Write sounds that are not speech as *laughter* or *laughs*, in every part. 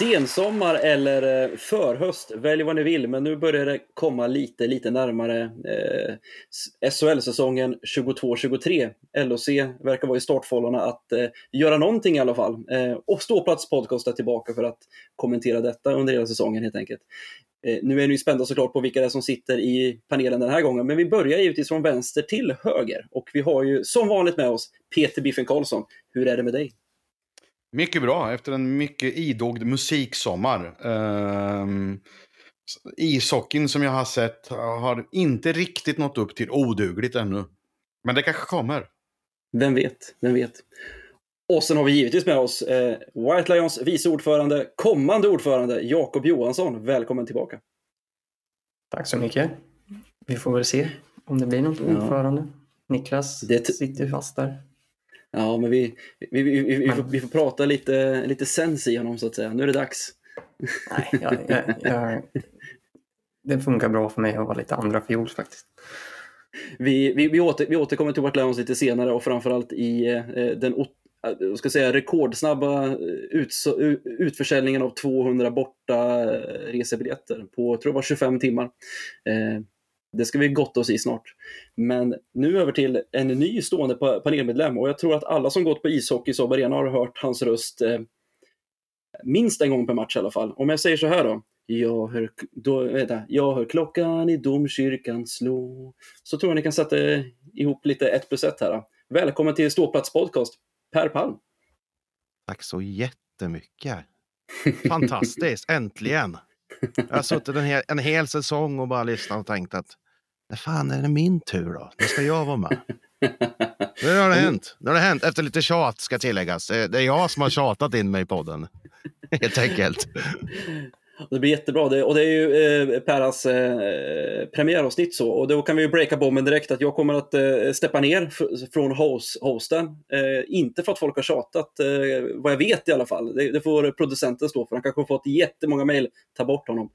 sensommar eller eh, förhöst, välj vad ni vill, men nu börjar det komma lite, lite närmare eh, SHL-säsongen 22-23. LOC verkar vara i startfållorna att eh, göra någonting i alla fall. Eh, och Ståplats podcast är tillbaka för att kommentera detta under hela säsongen helt enkelt. Eh, nu är ni spända såklart på vilka det är som sitter i panelen den här gången, men vi börjar givetvis från vänster till höger. Och vi har ju som vanligt med oss Peter Biffen Karlsson. Hur är det med dig? Mycket bra, efter en mycket idogd musiksommar. Um, ishockeyn som jag har sett har inte riktigt nått upp till odugligt ännu. Men det kanske kommer. Vem vet, vem vet. Och sen har vi givetvis med oss eh, White Lions vice ordförande, kommande ordförande, Jakob Johansson. Välkommen tillbaka. Tack så mycket. Vi får väl se om det blir något ja. ordförande. Niklas det sitter fast där. Ja, men vi, vi, vi, vi, men... Får, vi får prata lite, lite sens i honom så att säga. Nu är det dags. Nej, jag, jag, jag, *laughs* det funkar bra för mig att vara lite andra fiols faktiskt. Vi, vi, vi, åter, vi återkommer till White Lions lite senare och framförallt i eh, den jag ska säga, rekordsnabba eh, ut, utförsäljningen av 200 borta eh, resebiljetter på, jag tror det var 25 timmar. Eh, det ska vi gotta oss i snart. Men nu över till en ny stående panelmedlem och jag tror att alla som gått på ishockey Saab Arena har hört hans röst eh, minst en gång per match i alla fall. Om jag säger så här då. Jag hör, då, vänta, jag hör klockan i domkyrkan slå. Så tror jag ni kan sätta ihop lite ett plus ett här. Då. Välkommen till Ståplats podcast, Per Palm. Tack så jättemycket. Fantastiskt, äntligen. Jag har suttit en hel, en hel säsong och bara lyssnat och tänkt att när fan är det min tur då? När ska jag vara med? *laughs* Nu har det hänt. Nu har det hänt efter lite tjat ska tilläggas. Det är jag som har tjatat in mig i podden. *laughs* Helt enkelt. Det blir jättebra. Det, och det är ju eh, Peras eh, premiäravsnitt så. Och då kan vi ju breaka bomben direkt att jag kommer att eh, steppa ner från host, hosten. Eh, inte för att folk har tjatat, eh, vad jag vet i alla fall. Det, det får producenten stå för. Han kanske har fått jättemånga mejl, ta bort honom.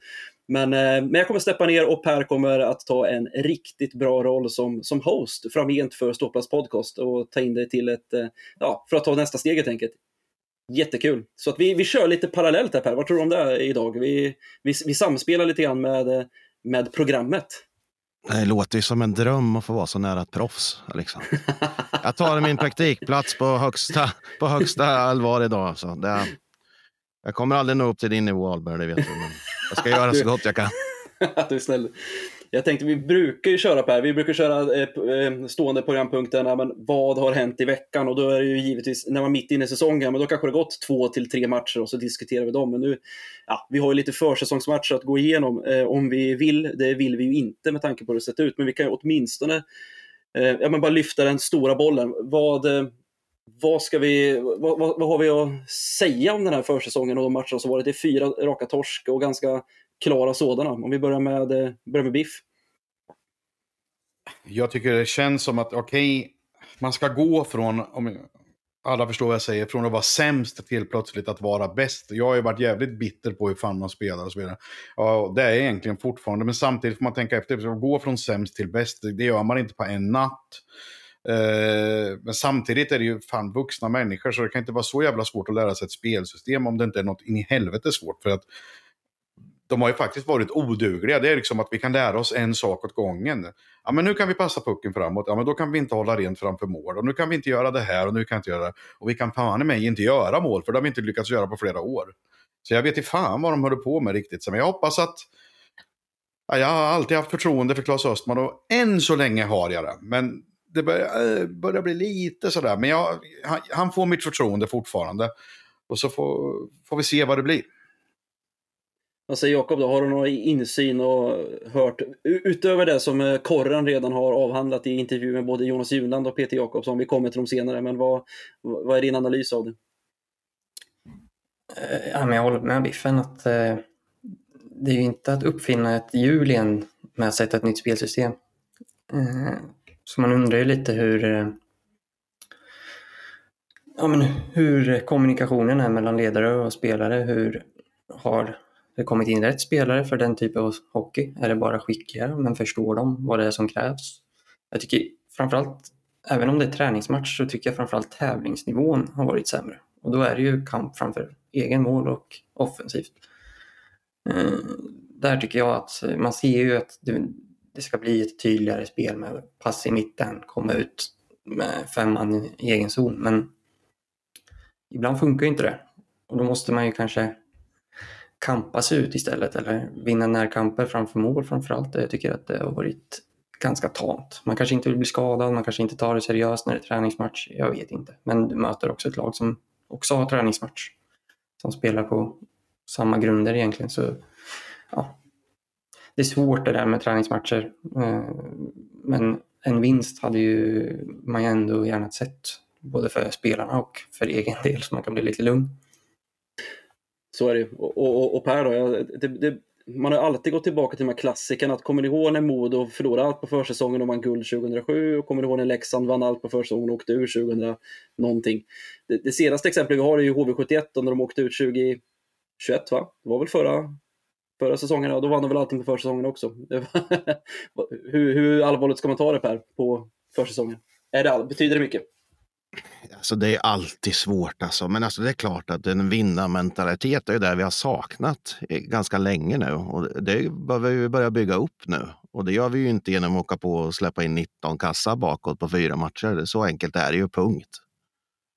Men, eh, men jag kommer steppa ner och Per kommer att ta en riktigt bra roll som, som host framgent för Ståplats podcast och ta in det till ett, eh, ja, för att ta nästa steg helt enkelt. Jättekul. Så att vi, vi kör lite parallellt här Per, vad tror du om det idag? Vi, vi, vi samspelar lite grann med, med programmet. Det låter ju som en dröm att få vara så nära ett proffs. Liksom. *laughs* Jag tar min praktikplats på högsta, på högsta allvar idag. Så det, jag kommer aldrig nå upp till din nivå Alberg, det vet du. Men jag ska göra så gott jag kan. *laughs* du är snäll. Jag tänkte, vi brukar ju köra Per, vi brukar köra eh, eh stående programpunkterna, men vad har hänt i veckan? Och då är det ju givetvis, när man är mitt inne i säsongen, men då kanske det gått två till tre matcher och så diskuterar vi dem. Men nu, ja, vi har ju lite försäsongsmatcher att gå igenom eh, om vi vill. Det vill vi ju inte med tanke på hur det sett ut, men vi kan ju åtminstone eh, ja, men bara lyfta den stora bollen. Vad, eh, vad, ska vi, vad, vad, vad, har vi att säga om den här försäsongen och de matcher som varit? Det är fyra raka torsk och ganska klara sådana. Om vi börjar med, eh, börjar med Biff. Jag tycker det känns som att, okej, okay, man ska gå från, om alla förstår vad jag säger, från att vara sämst till plötsligt att vara bäst. Jag har ju varit jävligt bitter på hur fan man spelar och så vidare. Ja, det är jag egentligen fortfarande, men samtidigt får man tänka efter, att gå från sämst till bäst, det gör man inte på en natt. Uh, men samtidigt är det ju fan vuxna människor så det kan inte vara så jävla svårt att lära sig ett spelsystem om det inte är något in i helvete svårt. För att de har ju faktiskt varit odugliga. Det är liksom att vi kan lära oss en sak åt gången. Ja, men nu kan vi passa pucken framåt. Ja, men då kan vi inte hålla rent framför mål. Och nu kan vi inte göra det här och nu kan vi inte göra det. Och vi kan fan i mig inte göra mål, för det har vi inte lyckats göra på flera år. Så jag vet inte fan vad de håller på med riktigt. Men jag hoppas att... Ja, jag har alltid haft förtroende för Claes Östman och än så länge har jag det. Men det börjar, eh, börjar bli lite sådär. Men jag, han, han får mitt förtroende fortfarande. Och så får, får vi se vad det blir. Vad säger Jakob då? Har du någon insyn och hört, utöver det som eh, Korren redan har avhandlat i intervju med både Jonas Junland och Peter Jakobsson, vi kommer till dem senare, men vad, vad är din analys av det? Eh, ja, men jag håller med Biffen att eh, det är ju inte att uppfinna ett hjul igen med att sätta ett nytt spelsystem. Eh, så man undrar ju lite hur eh, ja, men hur kommunikationen är mellan ledare och spelare. Hur har det kommit in rätt spelare för den typen av hockey? Är det bara skickligare, men förstår de vad det är som krävs? Jag tycker framförallt, även om det är träningsmatch, så tycker jag framförallt tävlingsnivån har varit sämre. Och då är det ju kamp framför egen mål och offensivt. Eh, där tycker jag att man ser ju att det, det ska bli ett tydligare spel med pass i mitten, komma ut med fem man i egen zon. Men ibland funkar inte det. Och då måste man ju kanske kampas ut istället eller vinna närkamper framför mål framförallt. Jag tycker att det har varit ganska tamt. Man kanske inte vill bli skadad, man kanske inte tar det seriöst när det är träningsmatch. Jag vet inte. Men du möter också ett lag som också har träningsmatch. Som spelar på samma grunder egentligen. Så ja, det är svårt det där med träningsmatcher. Eh, men en vinst hade ju man ju ändå gärna sett. Både för spelarna och för egen del så man kan bli lite lugn. Så är det ju. Och, och, och Per då, det, det, man har alltid gått tillbaka till de här klassikerna. Att kommer ni ihåg när Modo förlorade allt på försäsongen och vann guld 2007? Och kommer ni ihåg när Leksand vann allt på försäsongen och åkte ur 2000 någonting? Det, det senaste exemplet vi har är ju HV71 när de åkte ut 2021 va? Det var väl förra, förra säsongen? Ja, då vann de väl allting på försäsongen också. *laughs* hur, hur allvarligt ska man ta det Per, på försäsongen? Är det all, betyder det mycket? Alltså det är alltid svårt alltså. Men alltså det är klart att en vinnarmentalitet är det vi har saknat ganska länge nu. Och det behöver vi börja bygga upp nu. Och det gör vi ju inte genom att åka på och släppa in 19 kassar bakåt på fyra matcher. Så enkelt är det ju, punkt.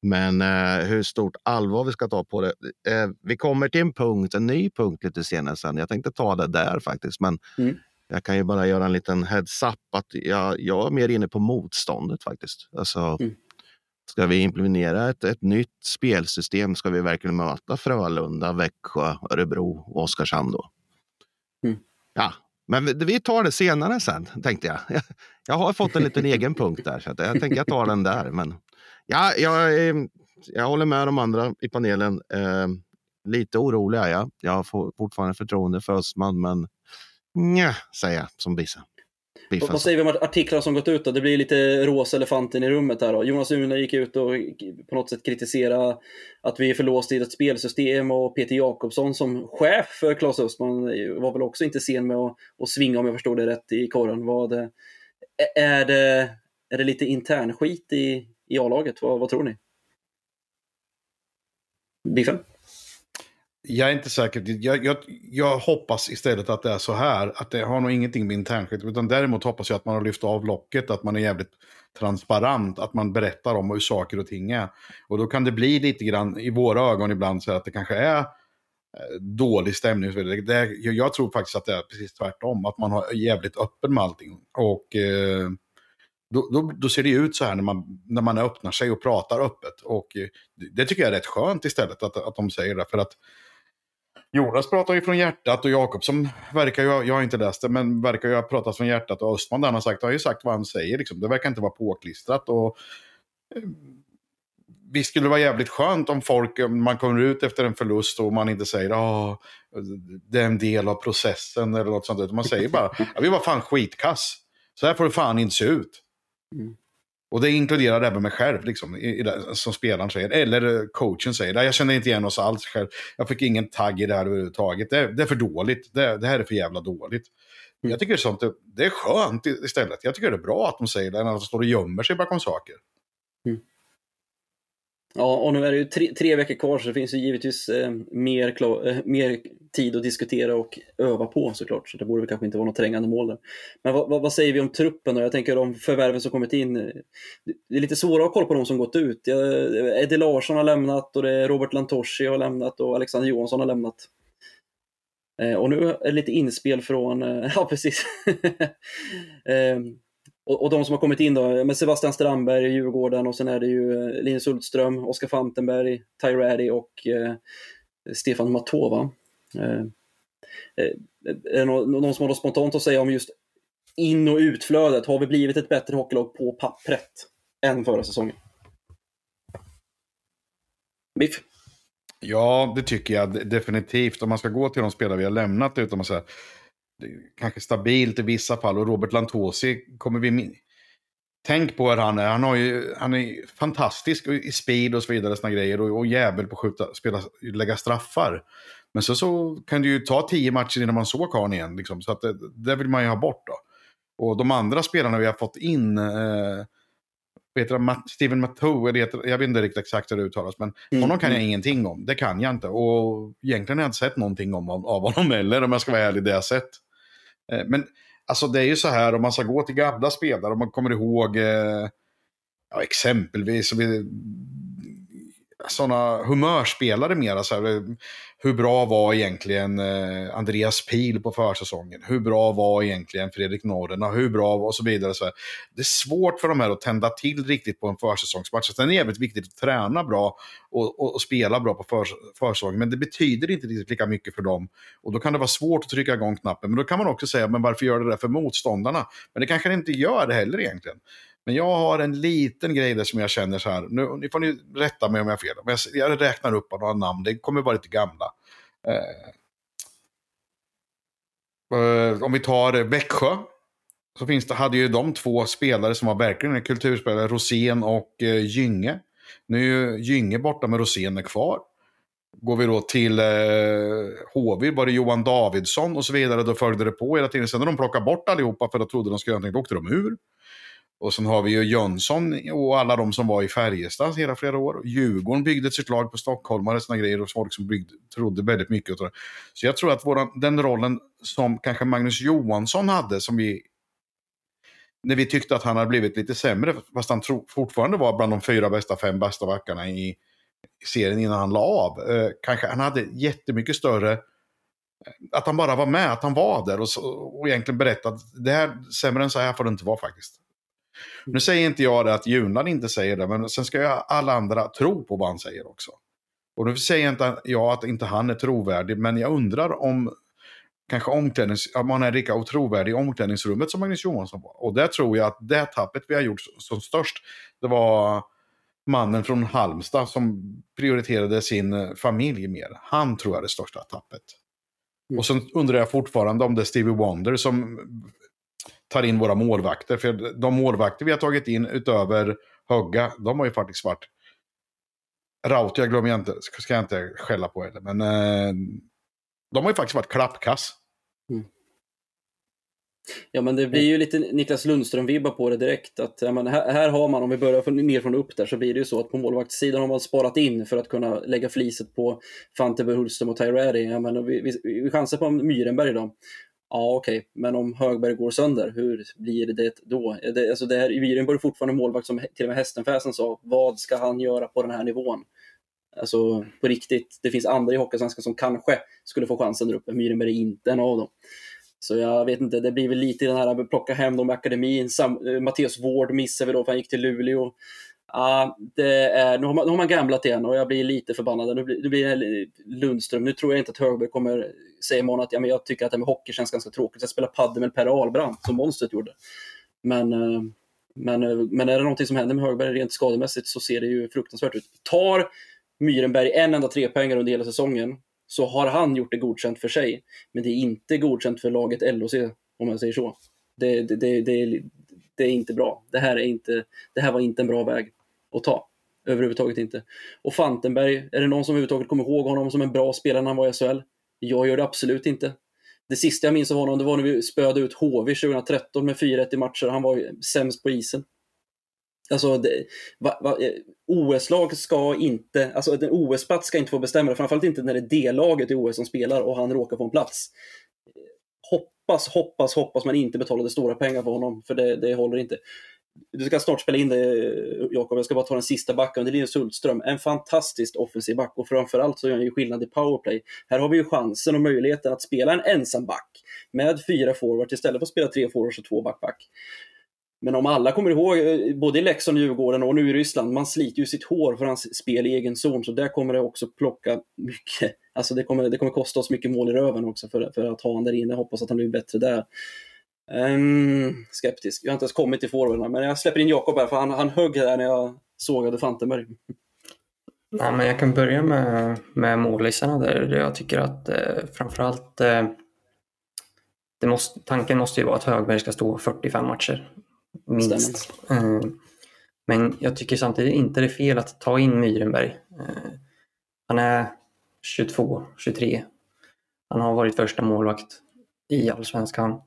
Men eh, hur stort allvar vi ska ta på det. Eh, vi kommer till en punkt, en ny punkt lite senare sen. Jag tänkte ta det där faktiskt. Men mm. jag kan ju bara göra en liten heads-up att jag, jag är mer inne på motståndet faktiskt. Alltså, mm. Ska vi implementera ett, ett nytt spelsystem ska vi verkligen möta Frölunda, Växjö, Örebro och Oskarshamn då. Mm. Ja, men vi tar det senare sen, tänkte *laughs* jag. Jag har fått en liten egen punkt där, så jag tänker jag tar den där. Men ja, jag, jag håller med de andra i panelen. Eh, lite orolig är jag. Jag har fortfarande förtroende för Östman, men nja, säger jag som Bisse. Vad, vad säger vi om artiklar som gått ut då? Det blir lite rosa elefanten i rummet här då. Jonas Une gick ut och på något sätt kritiserade att vi är förlåsta i ett spelsystem och Peter Jakobsson som chef för Claes Östman var väl också inte sen med att, att svinga om jag förstår det rätt i korren. Vad, är, det, är det lite intern skit i, i A-laget? Vad, vad tror ni? Biffen? Jag är inte säker. Jag, jag, jag, hoppas istället att det är så här. Att det har nog ingenting med internskit. Utan däremot hoppas jag att man har lyft av locket. Att man är jävligt transparent. Att man berättar om hur saker och ting är. Och då kan det bli lite grann i våra ögon ibland så att det kanske är eh, dålig stämning. Det, det, jag tror faktiskt att det är precis tvärtom. Att man har jävligt öppen med allting. Och eh, då, då, då, ser det ut så här när man, när man öppnar sig och pratar öppet. Och eh, det tycker jag är rätt skönt istället att, att de säger det. För att Jonas pratar ju från hjärtat och Jakobsson verkar ju, jag har inte läst det, men verkar ju ha pratat från hjärtat. Och Östman han har sagt, har ju sagt vad han säger. Liksom. Det verkar inte vara påklistrat. Och, eh, visst skulle det vara jävligt skönt om folk, eh, man kommer ut efter en förlust och man inte säger att det är en del av processen eller något sånt. Man säger bara, vi var fan skitkass. Så här får det fan inte se ut. Mm. Och det inkluderar även mig själv, liksom, i, i det, som spelaren säger. Eller coachen säger. Jag känner inte igen oss alls själv. Jag fick ingen tagg i det här överhuvudtaget. Det, det är för dåligt. Det, det, här är för jävla dåligt. Mm. Jag tycker sånt, det, det är skönt istället. Jag tycker det är bra att de säger det, att de står och gömmer sig bakom saker. Mm. Ja, och nu är det ju tre, tre veckor kvar så det finns ju givetvis eh, mer, klar, eh, mer tid att diskutera och öva på såklart. Så det borde väl kanske inte vara något trängande mål där. Men vad, vad, vad, säger vi om truppen då? Jag tänker de förvärven som kommit in. Det är lite svårare att kolla på de som gått ut. Eddie Larsson har lämnat och det är Robert Lantoshi har lämnat och Alexander Johansson har lämnat. Eh, och nu är det lite inspel från, eh, *laughs* ja precis. *laughs* Eh, och, och de som har kommit in då, med Sebastian Strandberg i Djurgården och sen är det ju eh, Linus Hultström, Oskar Fantenberg, Ty Tyradi och eh, Stefan Matova. Eh, eh är det någon, som har något spontant att säga om just in och utflödet? Har vi blivit ett bättre hockeylag på pappret än förra säsongen? Biff? Ja, det tycker jag definitivt. Om man ska gå till de spelare vi har lämnat utan att säga kanske stabilt i vissa fall. Och Robert Lantosi kommer vi... Tänk på hur han är. Han, har ju, han är fantastisk i speed och så vidare. Såna grejer, och, och jävel på att skjuta, spela, lägga straffar. Men så, så kan det ju ta tio matcher innan man såg karln igen. Liksom, så att det, det vill man ju ha bort. då. Och de andra spelarna vi har fått in. Eh, vet du, Matt, Steven Mattou, jag vet inte riktigt exakt hur det uttalas, men Mm, honom kan jag mm. ingenting om. Det kan jag inte. Och egentligen har jag inte sett någonting om, av honom heller, om jag ska vara ärlig, det jag sett. Eh, men alltså det är ju så här, om man ska gå till gamla spelare, om man kommer ihåg eh, ja, exempelvis sådana humörspelare mera. Så här, eh, hur bra var egentligen eh, Andreas Pil på försäsongen? Hur bra var egentligen Fredrik Norrena? Hur bra var och så vidare. Så. Det är svårt för de här att tända till riktigt på en försäsongsmatch. Sen är det jävligt viktigt att träna bra och, och, och spela bra på för, försäsongen. Men det betyder inte riktigt lika mycket för dem. Och då kan det vara svårt att trycka igång knappen. Men då kan man också säga, men varför gör det där för motståndarna? Men det kanske det inte gör det heller egentligen. Men jag har en liten grej där som jag känner så här. Nu, nu får ni rätta mig om jag har fel. Men jag, jag räknar upp några namn. Det kommer vara lite gamla. Eh, om vi tar Växjö. Så finns det, hade ju de två spelare som var verkligen kulturspelare. Rosén och eh, Gynge. Nu är ju Gynge borta men Rosén är kvar. Går vi då till eh, HV var det Johan Davidsson och så vidare. Då följde det på hela tiden. Sen när de plockade bort allihopa för att de trodde de skulle göra någonting, då åkte de ur. Och sen har vi ju Jönsson och alla de som var i Färjestad hela flera år. Djurgården byggde sitt lag på stockholmare och såna grejer och folk som byggde, trodde väldigt mycket. på det. Så jag tror att våran, den rollen som kanske Magnus Johansson hade, som vi när vi tyckte att han hade blivit lite sämre, fast han tro, fortfarande var bland de fyra bästa, fem bästa backarna i, i serien innan han la av. Eh, kanske han hade jättemycket större, eh, att han bara var med, att han var där och, så, och egentligen berättade att det här, sämre än så här får det inte vara faktiskt. Nu säger inte jag det att Junland inte säger det, men sen ska ju alla andra tro på vad han säger också. Och nu säger inte jag att inte han är trovärdig, men jag undrar om kanske omklädnings, om han är lika otrovärdig i omklädningsrummet som Magnus Johansson var. Och där tror jag att det tappet vi har gjort som störst, det var mannen från Halmstad som prioriterade sin familj mer. Han tror jag är det största tappet. Mm. Och sen undrar jag fortfarande om det är Stevie Wonder som tar in våra målvakter. För de målvakter vi har tagit in utöver Högga, de har ju faktiskt varit... Rautia glömmer jag inte, ska jag inte skälla på heller. Men eh, de har ju faktiskt varit klappkass. Mm. Ja, men det blir ju lite Niklas Lundström-vibbar på det direkt. Att, ja, men här, här har man, om vi börjar från, ner från upp där, så blir det ju så att på målvaktssidan har man sparat in för att kunna lägga fliset på Fanteberg, Hultström och Tyreri. Ja, men vi, vi, vi chansar på Myrenberg då. Ja, okej, men om Högberg går sönder, hur blir det då? Det, alltså det här, Myrenberg är fortfarande målvakt som till och med Hästenfäsen sa. Vad ska han göra på den här nivån? Alltså på riktigt, det finns andra i Hockeysvenskan som kanske skulle få chansen där uppe. Myrenberg är inte en av dem. Så jag vet inte, det blir väl lite i den här att plocka hem dem i akademin. Sam, eh, Mattias Wård missar vi då för han gick till Luleå. Ah, det är, nu, har man, nu har man gamblat igen och jag blir lite förbannad. Nu blir, nu blir det Lundström. Nu tror jag inte att Högberg kommer säga imorgon att ja, men jag tycker att det med hockey känns ganska tråkigt. Jag spelar padel med Per Ahlbrandt som monstret gjorde. Men, eh, men, eh, men är det någonting som händer med Högberg rent skademässigt så ser det ju fruktansvärt ut. Tar Myrenberg en enda trepoängare under hela säsongen så har han gjort det godkänt för sig. Men det är inte godkänt för laget LOC, om jag säger så. Det, det, det, det, det är inte bra. Det här, är inte, det här var inte en bra väg att ta. Överhuvudtaget inte. Och Fantenberg, är det någon som överhuvudtaget kommer ihåg honom som en bra spelare när han var i SHL? Jag gör det absolut inte. Det sista jag minns av honom det var när vi spöade ut HV 2013 med 4-1 i matcher. Han var ju sämst på isen. Alltså, det, va, va, OS-lag ska inte, alltså en OS-plats ska inte få bestämma det, framförallt inte när det är D-laget i OS som spelar och han råkar få en plats. Hoppas, hoppas, hoppas man inte betalade stora pengar för honom, för det, det håller inte. Du ska snart spela in det, Jakob. Jag ska bara ta den sista backen. Det är Linus Hultström. En fantastiskt offensiv back och framförallt så gör han ju skillnad i powerplay. Här har vi ju chansen och möjligheten att spela en ensam back med fyra forwards istället för att spela tre forwards och två backback. Men om alla kommer ihåg, eh, både i Leksand och Djurgården och nu i Ryssland, man sliter ju sitt hår för hans spel i egen zon, så där kommer det också plocka mycket. Alltså det kommer, det kommer kosta oss mycket mål i röven också för, för att ha honom där inne. Jag hoppas att han blir bättre där. Um, skeptisk. Jag har inte ens kommit till forwardarna, men jag släpper in Jakob här, för han, han högg här när jag sågade Fantenberg. Ja, men jag kan börja med, med målisarna där. Jag tycker att eh, framförallt eh, det måste, tanken måste ju vara att Högberg ska stå 45 matcher. Minst. Eh, men jag tycker samtidigt inte det är fel att ta in Myrenberg. Eh, han är 22, 23. Han har varit första målvakt i Allsvenskan.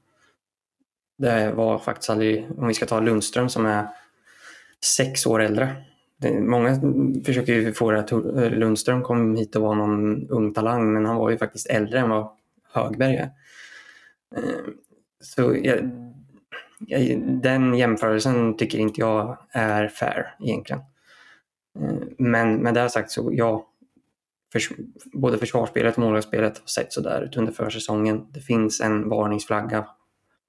Det var faktiskt aldrig, om vi ska ta Lundström som är sex år äldre. Det, många försöker ju få det att eh, Lundström kom hit och var någon ung talang, men han var ju faktiskt äldre än vad Högberg är. Eh, så jag, jag, den jämförelsen tycker inte jag är fair egentligen. Eh, men med det sagt så ja, för, både försvarsspelet och målvaktsspelet har sett sådär ut under försäsongen. Det finns en varningsflagga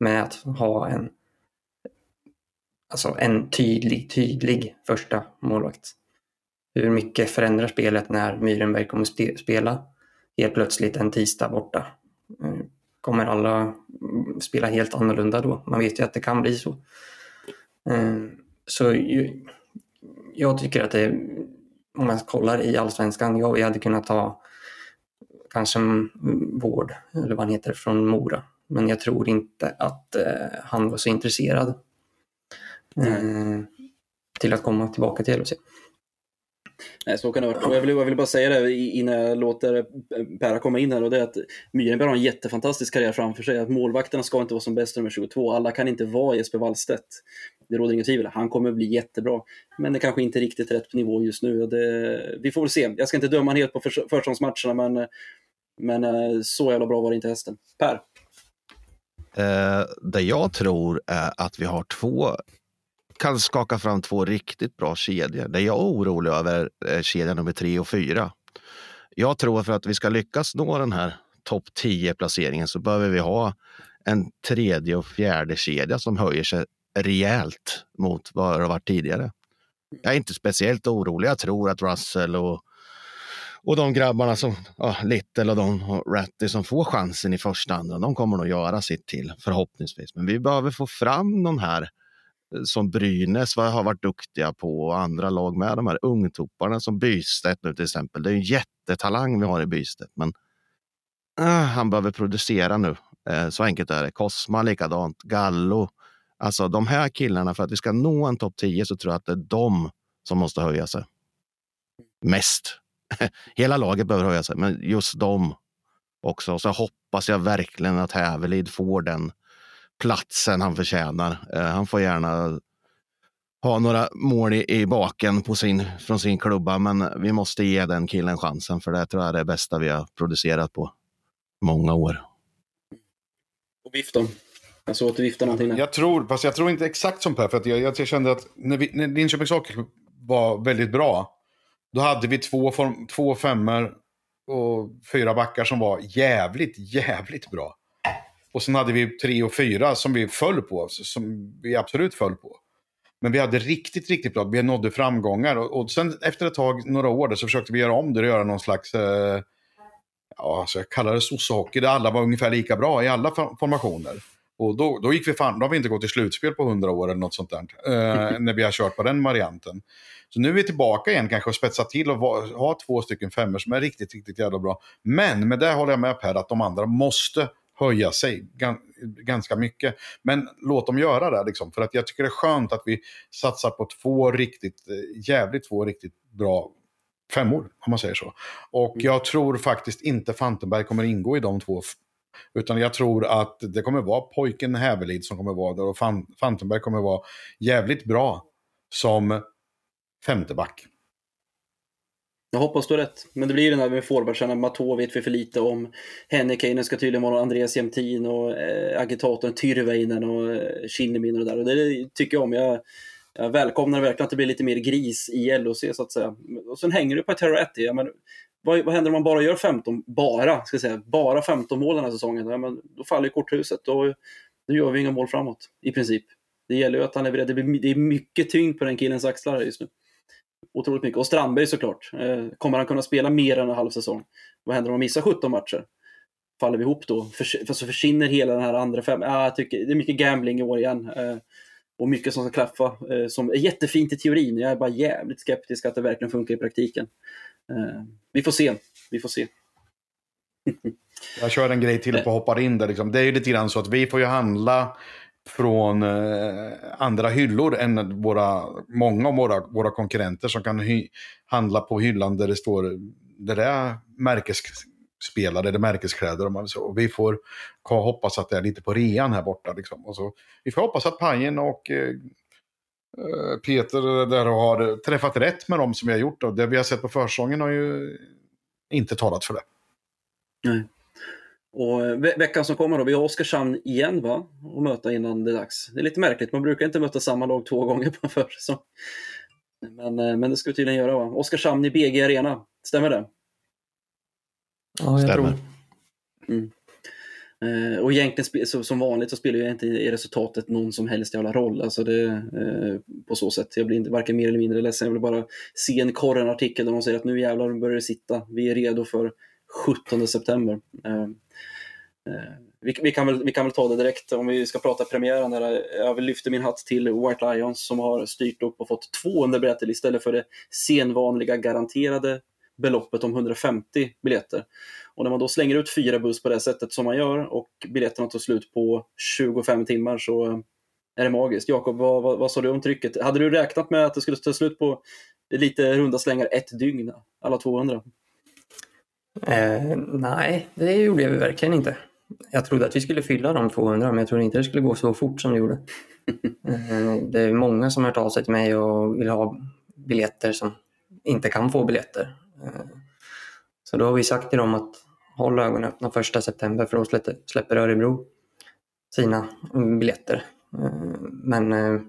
med att ha en, alltså en tydlig, tydlig första målvakt. Hur mycket förändrar spelet när Myrenberg kommer spela helt plötsligt en tisdag borta? Eh, kommer alla spela helt annorlunda då? Man vet ju att det kan bli så. Eh, så jag tycker att det, om man kollar i allsvenskan, ja, vi hade kunnat ta kanske vård, eller vad han heter, från Mora. Men jag tror inte att eh, han var så intresserad mm. till att komma tillbaka till LHC. Nej, så kan det vara. Jag vill, jag vill bara säga det innan jag låter Perra komma in här och det är att Myrenberg har en jättefantastisk karriär framför sig. Att målvakterna ska inte vara som bäst nummer 22. Alla kan inte vara Jesper Wallstedt. Det råder inget tvivel. Han kommer bli jättebra. Men det kanske inte är riktigt rätt nivå just nu. Det, vi får väl se. Jag ska inte döma helt på för, försäsongsmatcherna men, men eh, så jävla bra var det inte hästen. Per? Eh, det jag tror är att vi har två kan skaka fram två riktigt bra kedjor. Det jag är orolig över är kedja nummer tre och fyra. Jag tror att för att vi ska lyckas nå den här topp 10 placeringen så behöver vi ha en tredje och fjärde kedja som höjer sig rejält mot vad det har varit tidigare. Jag är inte speciellt orolig. Jag tror att Russell och, och de grabbarna som ja, Little och de och Ratty som får chansen i första andra, de kommer nog göra sitt till förhoppningsvis. Men vi behöver få fram de här eh, som Brynäs har varit duktiga på och andra lag med. De här ungtopparna som Bystedt nu till exempel. Det är en jättetalang vi har i Bystedt, men uh, han behöver producera nu. Uh, så enkelt är det. Kosma likadant, Gallo. Alltså de här killarna, för att vi ska nå en topp 10 så tror jag att det är de som måste höja sig. Mest. *laughs* Hela laget behöver höja sig, men just de också. Så hoppas jag verkligen att Hävelid får den platsen han förtjänar. Eh, han får gärna ha några mål i, i baken på sin, från sin klubba, men vi måste ge den killen chansen, för det tror jag är det bästa vi har producerat på många år. Och vifta. Jag såg att du viftade någonting där. Jag tror, fast jag tror inte exakt som Per, för att jag, jag kände att när, vi, när Linköpings Hockey var väldigt bra, då hade vi två, form, två femmer och fyra backar som var jävligt, jävligt bra. Och sen hade vi tre och fyra som vi föll på, alltså, som vi absolut föll på. Men vi hade riktigt, riktigt bra, vi nådde framgångar. Och, och sen efter ett tag, några år, där, så försökte vi göra om det och göra någon slags, eh, ja, så jag kallar det sossehockey, där alla var ungefär lika bra i alla formationer. Och då, då gick vi fan, då har vi inte gått till slutspel på hundra år eller något sånt där. Eh, *laughs* när vi har kört på den varianten. Så nu är vi tillbaka igen kanske och spetsar till och ha två stycken femmor som är riktigt, riktigt jävla bra. Men med det håller jag med Per att de andra måste höja sig ganska mycket. Men låt dem göra det, liksom, för att jag tycker det är skönt att vi satsar på två riktigt, eh, jävligt två riktigt bra femmor, om man säger så. Och mm. jag tror faktiskt inte Fantenberg kommer ingå i de två. Utan jag tror att det kommer vara pojken Hävelid som kommer vara där och Fantenberg kommer vara jävligt bra som femteback. Jag hoppas du har rätt. Men det blir den här med forwardsarna. Matå vet vi för lite om. Hennekainen ska tydligen vara Andreas Jämtin och eh, agitatorn Tyrväinen och eh, Kinnemin och det där. Och det tycker jag om. Jag, jag välkomnar verkligen att det blir lite mer gris i LOC så att säga. Och sen hänger du på Terror 1. Men vad, vad händer om man bara gör 15, bara, ska säga, bara 15 mål den här säsongen? Ja, men då faller ju korthuset. Då, då gör vi inga mål framåt, i princip. Det gäller ju att han är beredd. Det är mycket tyngd på den killens axlar just nu otroligt mycket. Och Strandberg såklart. Eh, kommer han kunna spela mer än en halv säsong? Vad händer om han missar 17 matcher? Faller vi ihop då? För, för så försvinner hela den här andra fem. Ah, jag tycker, det är mycket gambling i år igen. Eh, och mycket som ska klaffa. Eh, som är jättefint i teorin. Jag är bara jävligt skeptisk att det verkligen funkar i praktiken. Eh, vi får se. Vi får se. jag kör en grej till på hoppar in där. Liksom. Det är ju lite grann så att vi får ju handla från eh, andra hyllor än våra, många av våra, våra konkurrenter som kan hy, handla på hyllan där det står där det är märkesspelare eller märkeskläder. Om man så. Och vi får hoppas att det är lite på rean här borta. Liksom. Och så, vi får hoppas att Pajen och eh, eh, Peter där har träffat rätt med dem som vi har gjort. Och det vi har sett på försången har ju inte talat för det. Nej. Och eh, ve veckan som kommer då, vi har Oskarshamn igen va? Och möta innan det är dags. Det är lite märkligt, man brukar inte möta samma lag två gånger på en försäsong. Men, eh, men det ska vi tydligen göra va? Oskarshamn i BG Arena, stämmer det? Ja, jag Stämmer. tror. Mm. Eh, och egentligen så, som vanligt så spelar ju inte i resultatet någon som helst jävla roll. Alltså det, eh, på så sätt. Jag blir inte varken mer eller mindre ledsen. Jag vill bara se en korren-artikel där de säger att nu jävlar börjar det sitta. Vi är redo för 17 september. Eh, eh, vi, vi, kan väl, vi kan väl ta det direkt om vi ska prata premiären. Där eh, jag vill lyfta min hatt till White Lions som har styrt upp och fått 200 biljetter istället för det senvanliga garanterade beloppet om 150 biljetter. Och när man då slänger ut fyra buss på det sättet som man gör och biljetterna tar slut på 25 timmar så är det magiskt. Jakob, vad, vad, vad sa du om trycket? Hade du räknat med att det skulle ta slut på lite runda slängar ett dygn, alla 200? Eh, nej, det gjorde jag verkligen inte. Jag trodde att vi skulle fylla de 200 men jag trodde inte det skulle gå så fort som det gjorde. *laughs* Eh, det är många som har hört av sig till mig och vill ha biljetter som inte kan få biljetter. Eh, så då har vi sagt till dem att håll ögonen öppna första september för då släpper, Örebro sina biljetter. Eh, Men eh,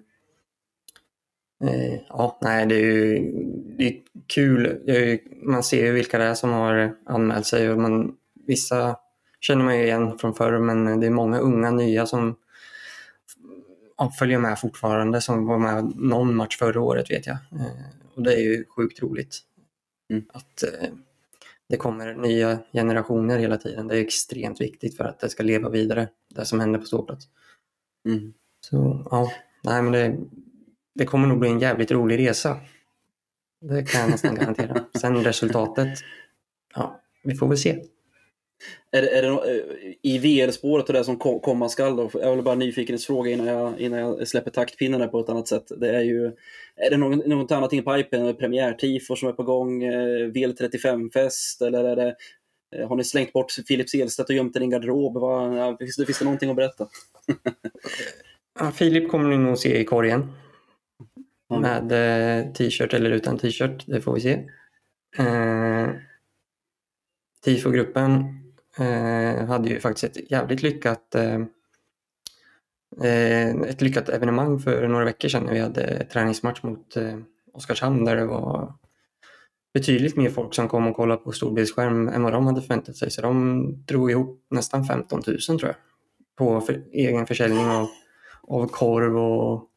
eh, ja, nej, det är ju det är kul. Det är ju, man ser ju vilka det är som har anmält sig och man, vissa känner man ju igen från förr men det är många unga nya som följer med fortfarande som var med någon match förra året vet jag. Och det är ju sjukt roligt. Mm. Att det kommer nya generationer hela tiden. Det är extremt viktigt för att det ska leva vidare, det som händer på ståplats. Mm. Så ja, nej men det, det kommer nog bli en jävligt rolig resa. Det kan jag nästan garantera. Sen resultatet, ja, vi får väl se. Är det, är det eh, I VL-spåret och det som kom- komma skall då? Jag vill bara nyfikenhetsfråga innan jag, innan jag släpper taktpinnen på ett annat sätt. Det är ju, är det någon, något annat i pipen? Premiärtifo som är på gång? Eh, VL35-fest? Eller är det, eh, har ni slängt bort Filip Selstedt och gömt den i en garderob? Vad, ja, finns, det, finns det någonting att berätta? *laughs* Ja, Filip kommer ni nog se i korgen. Ja. Med eh, t-shirt eller utan t-shirt, det får vi se. Eh, Tifo-gruppen eh, hade ju faktiskt ett jävligt lyckat eh, eh, ett lyckat evenemang för några veckor sedan när vi hade träningsmatch mot eh, Oskarshamn där det var betydligt mer folk som kom och kollade på storbildsskärm än vad de hade förväntat sig. Så de drog ihop nästan 15 000 tror jag på för, egen försäljning av, av korv och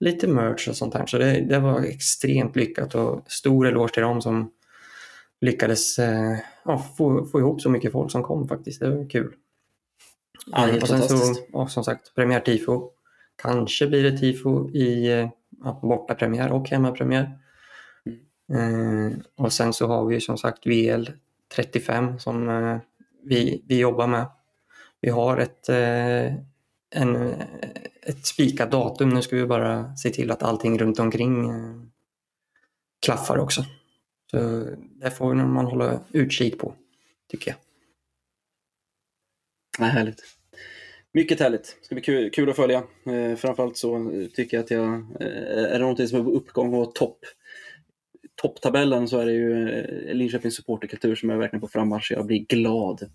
lite merch och sånt här. Så det, det var extremt lyckat och stor eloge till dem som lyckades eh, ja, få, få ihop så mycket folk som kom faktiskt. Det var kul. Ja, och sen så, ja, som sagt, premiärtifo. Kanske blir det tifo i eh, ja, bortapremiär och hemmapremiär. Eh, och sen så har vi som sagt VL 35 som eh, vi, vi jobbar med. Vi har ett, eh, en, eh, ett spikat datum. Nu ska vi bara se till att allting runt omkring klaffar också. Så det får man hålla utkik på, tycker jag. Ja, härligt. Mycket härligt. Det ska bli kul, kul att följa. Eh, framförallt så eh, tycker jag att jag, eh, är det någonting som är på uppgång och topp topptabellen så är det ju eh, Linköpings supporterkultur som är verkligen på frammarsch. Jag blir glad.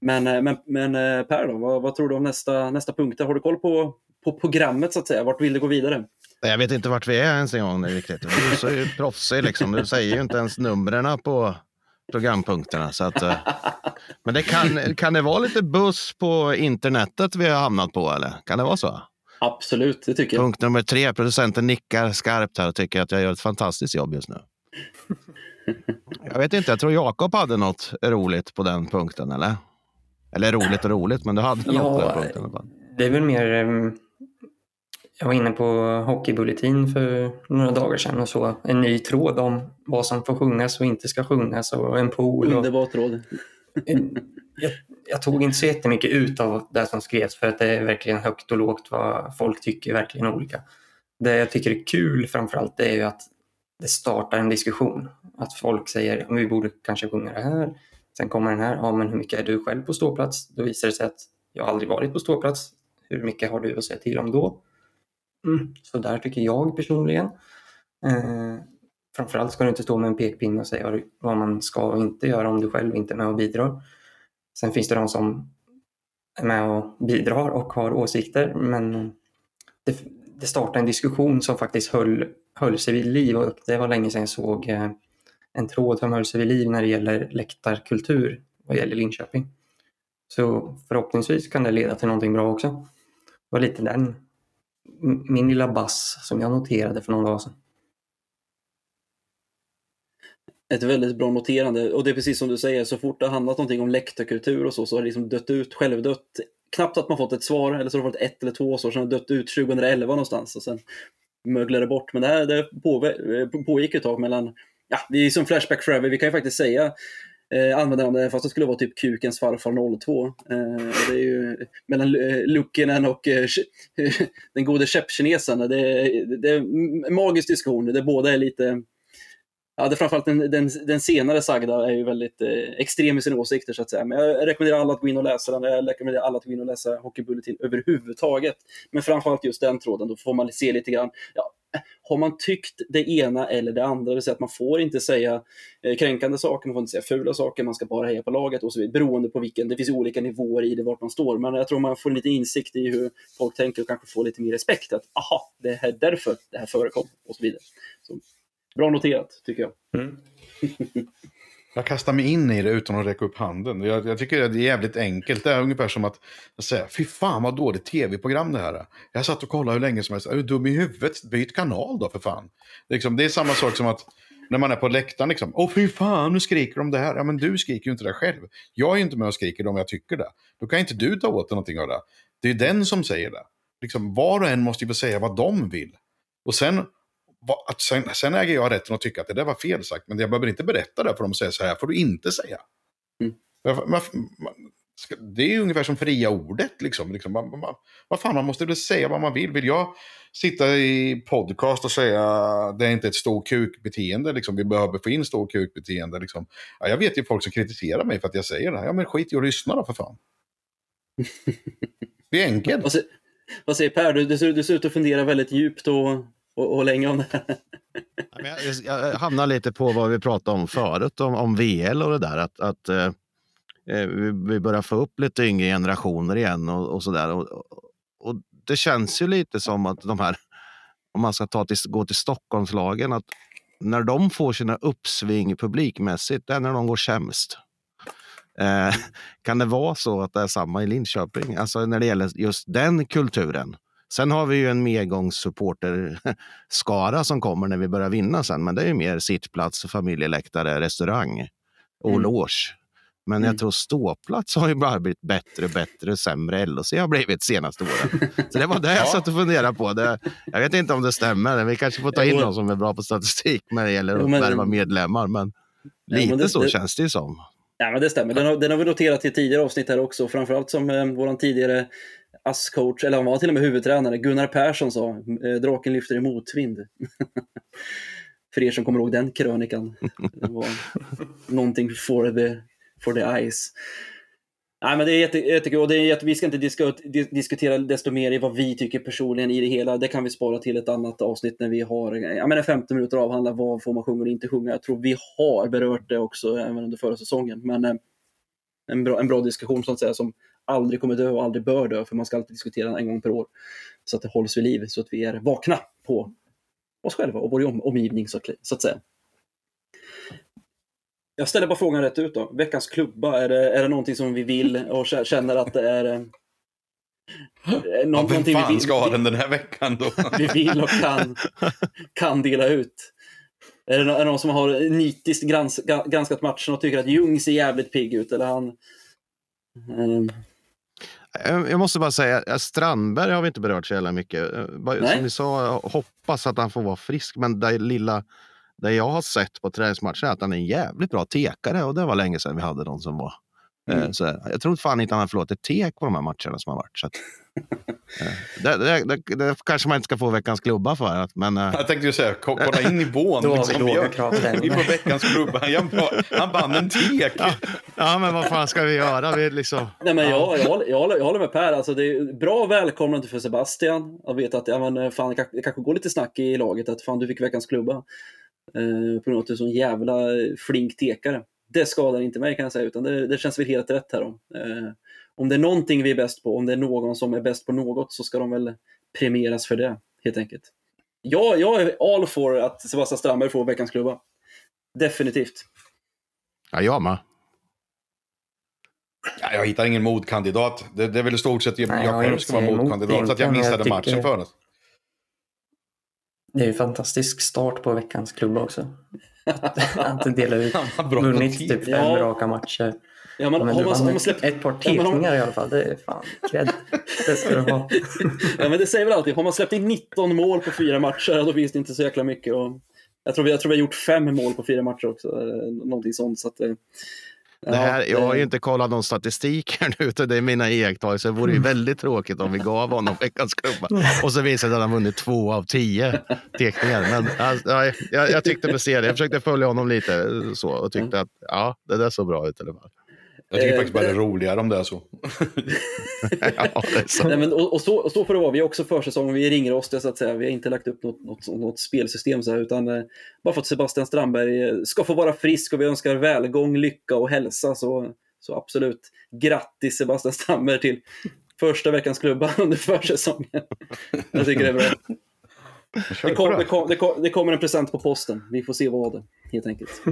Men, eh, men, men Per, då, vad, vad tror du om nästa, nästa punkt? Har du koll på, på programmet så att säga? Vart vill du gå vidare? Nej, Jag vet inte vart vi är ens en gång riktigt. Du är så ju proffsig liksom. Du säger ju inte ens numren på programpunkterna. Så att, eh, men det kan, kan det vara lite buss på internetet vi har hamnat på eller? Kan det vara så? Absolut, det tycker jag. Punkt nummer tre. Producenten nickar skarpt här och tycker att jag gör ett fantastiskt jobb just nu. Jag vet inte, jag tror Jakob hade något roligt på den punkten, eller? Eller roligt och roligt, men du hade något på den Ja, punkten. det är väl mer... ehm, Jag var inne på Hockeybulletin för några dagar sedan och så en ny tråd om vad som får sjungas och inte ska sjungas och en pool. Och, Underbart råd. jag, jag tog inte så jättemycket ut av det som skrevs för att det är verkligen högt och lågt vad folk tycker verkligen olika. Det jag tycker är kul framförallt det är ju att det startar en diskussion. Att folk säger att vi borde kanske sjunga det här. Sen kommer den här, ja men hur mycket är du själv på ståplats? Då visar det sig att jag aldrig varit på ståplats. Hur mycket har du att säga till om då? Mm, så där tycker jag personligen. Eh, framförallt ska du inte stå med en pekpinne och säga vad man ska och inte göra om du själv inte är med och bidrar. Sen finns det de som är med och bidrar och har åsikter men det, det startade en diskussion som faktiskt höll, höll sig vid liv och det var länge sedan jag såg eh, en tråd som höll sig vid liv när det gäller läktarkultur vad gäller Linköping. Så förhoppningsvis kan det leda till någonting bra också. Det var lite den, min lilla bass som jag noterade för någon dag sedan. Ett väldigt bra noterande och det är precis som du säger, så fort det har handlat någonting om läktarkultur och så, så har det liksom dött ut, självdött. Knappt att man fått ett svar, eller så har det varit ett eller två svar, sen har det dött ut 2011 någonstans och sen möglade bort. Men det här det eh, pågick ett tag mellan, ja, det är som Flashback Forever, vi kan ju faktiskt säga eh, användarnamn, fast det skulle vara typ Kukens farfar 02. Eh, det är ju mellan eh, Lukkinen och eh, *laughs* den gode käppkinesen. Det, det är en magisk diskussion där båda är lite Ja, det är framförallt den, den, den senare sagda är ju väldigt eh, extrem i sina åsikter så att säga. Men jag rekommenderar alla att gå in och läsa den. Jag rekommenderar alla att gå in och läsa Hockey Bulletin överhuvudtaget. Men framförallt just den tråden, då får man se lite grann. Ja, har man tyckt det ena eller det andra, det vill säga att man får inte säga eh, kränkande saker, man får inte säga fula saker, man ska bara heja på laget och så vidare, beroende på vilken, det finns olika nivåer i det, vart man står. Men jag tror man får lite insikt i hur folk tänker och kanske får lite mer respekt, att aha, det är därför det här förekom och så vidare. Så, bra noterat, tycker jag. Mm. *laughs* Jag kastar mig in i det utan att räcka upp handen. Jag, jag tycker det är jävligt enkelt. Det är ungefär som att säga, fy fan vad dåligt tv-program det här är. Jag satt och kollade hur länge som helst. Är du dum i huvudet? Byt kanal då för fan. Liksom, det är samma sak som att när man är på läktaren, liksom, åh fy fan, nu skriker de det här. Ja, men du skriker ju inte det själv. Jag är ju inte med och skriker det om jag tycker det. Då kan inte du ta åt dig någonting av det. Det är den som säger det. Liksom, var och en måste ju få säga vad de vill. Och sen att sen, sen äger jag rätten att tycka att det där var fel sagt, men jag behöver inte berätta det för och säga så här får du inte säga. Mm. det är ju ungefär som fria ordet. Liksom. liksom man, man, vad fan, man måste väl säga vad man vill. Vill jag sitta i podcast och säga det är inte ett stor kuk-beteende, liksom. vi behöver få in stor kuk-beteende. Liksom. Ja, jag vet ju folk som kritiserar mig för att jag säger det. Ja, men skit i att lyssna då för fan. *laughs* Det är enkelt. vad, säger, vad säger Per? Du, du, du ser ut att fundera väldigt djupt och och, och länge om det *laughs* här. Jag, jag hamnar lite på vad vi pratade om förut, om, om VL och det där. Att, att eh, eh, vi, vi börjar få upp lite yngre generationer igen och, och där. Och, och, det känns ju lite som att de här, om man ska ta till, gå till Stockholmslagen, att när de får sina uppsving publikmässigt, det är när de går sämst. Eh, *laughs* kan det vara så att det är samma i Linköping? Alltså när det gäller just den kulturen. Sen har vi ju en medgångssupporterskara som kommer när vi börjar vinna sen, men det är ju mer sittplats, familjeläktare, restaurang och mm. loge. Men mm. jag tror ståplats har ju bara blivit bättre och bättre, sämre LHC har blivit senaste åren. Så det var det jag ja. satt och funderade på. Det, jag vet inte om det stämmer. Vi kanske får ta in någon som är bra på statistik när det gäller att värva medlemmar. Men lite ja, men det, så det, känns det ju som. Ja, men det stämmer. Den har, den har vi noterat i tidigare avsnitt här också. Framförallt som eh, vår tidigare ASS-coach, eller han var till och med huvudtränare, Gunnar Persson sa eh, draken lyfter i motvind. *laughs* för er som kommer ihåg den krönikan. Det var någonting for the, for the eyes. Nej, men det är jätte, jättekul och det är jätte, vi ska inte diskutera desto mer i vad vi tycker personligen i det hela. Det kan vi spara till ett annat avsnitt när vi har jag menar, 15 minuter avhandla vad får man sjunga och inte sjunga. Jag tror vi har berört det också även under förra säsongen. Men eh, en bra, en bra diskussion så att säga som aldrig kommer dö och aldrig bör dö, för man ska alltid diskutera den en gång per år. Så att det hålls vid liv, så att vi är vakna på oss själva och vår omgivning, så att säga. Jag ställer bara frågan rätt ut då. Veckans klubba, är det, är det någonting som vi vill och känner att det är... Eh, ja, vem fan vi ska ha den den här veckan då? *laughs* vi vill och kan, kan dela ut. Är det, någon som har nitiskt granskat matchen och tycker att Ljung ser jävligt pigg ut? Eller han... Um... Jag måste bara säga, Strandberg har vi inte berört så jävla mycket. Eh, Nej. Som ni sa, hoppas att han får vara frisk. Men det lilla det jag har sett på träningsmatcher är att han är en jävligt bra tekare och det var länge sedan vi hade någon som var Eh, Mm. Så jag tror fan inte han har förlåtit ett tek på de här matcherna som har varit. Så att, *laughs* eh, det, det, det, det kanske man inte ska få veckans klubba för. att- Men, eh, Jag tänkte ju säga, ko- kolla in nivån. *laughs* Då har vi liksom. låga Jag- krav på den. Vi får veckans klubba. Han, han vann en tek. ja, ja, men vad fan ska vi göra? Vi liksom, Nej, men ja. jag, jag, håller- jag, håller, jag håller med Per. Alltså, det är bra välkomnande för Sebastian. Jag vet att ja, men, fan, det kanske- går lite snack i laget att fan, du fick veckans klubba. Eh, på grund av att du är sån jävla flink tekare. Det skadar inte mig kan jag säga, utan det, det känns väl helt rätt här. Då. Eh, om det är någonting vi är bäst på, om det är någon som är bäst på något, så ska de väl premieras för det, helt enkelt. Ja, jag är all for att Sebastian Strandberg får veckans klubba. Definitivt. Ja, jag med. Ja, jag hittar ingen motkandidat. Det, det är väl i stort sett jag, Nej, jag själv ska vara motkandidat. Så att jag missade jag matchen tycker- förut. Det är ju en fantastisk start på veckans klubba också. *laughs* Att dela ut, vunnit typ fem Ja. raka matcher. Ja, men, Men har, man, har man släppt ett par Ja, tekningar i alla fall. Det är fan cred. Det ska du ha. *laughs* Ja, men det säger väl alltid, har man släppt in 19 mål på fyra matcher, då finns det inte så jäkla mycket. Och jag, tror vi, jag tror vi har gjort fem mål på fyra matcher också, någonting sånt. Så att, eh, Det här, jag har ju inte kollat någon statistik här nu, utan det är mina iakttagelser. Det vore ju väldigt tråkigt om vi gav honom veckans klubba. Och så visade det att han vunnit två av tio teckningar. Men alltså, ja, jag, jag tyckte med serien, jag försökte följa honom lite så och tyckte att ja, det där såg bra ut i alla fall. Jag tycker Eh, faktiskt bara det är roligare om det är så. *laughs* Ja, det är så. Nej, men, och, och, så, och så får det vara. Vi är också försäsong, vi ringer oss det så att säga. Vi har inte lagt upp något, något, något spelsystem så här, utan eh, bara för att Sebastian Strandberg eh, ska få vara frisk och vi önskar välgång, lycka och hälsa så, så absolut grattis Sebastian Strandberg till första veckans klubba *laughs* under försäsongen. Jag tycker det är bra. Det, kom, det. det, kom, det, kom, det kommer en present på posten. Vi får se vad det helt enkelt. *laughs*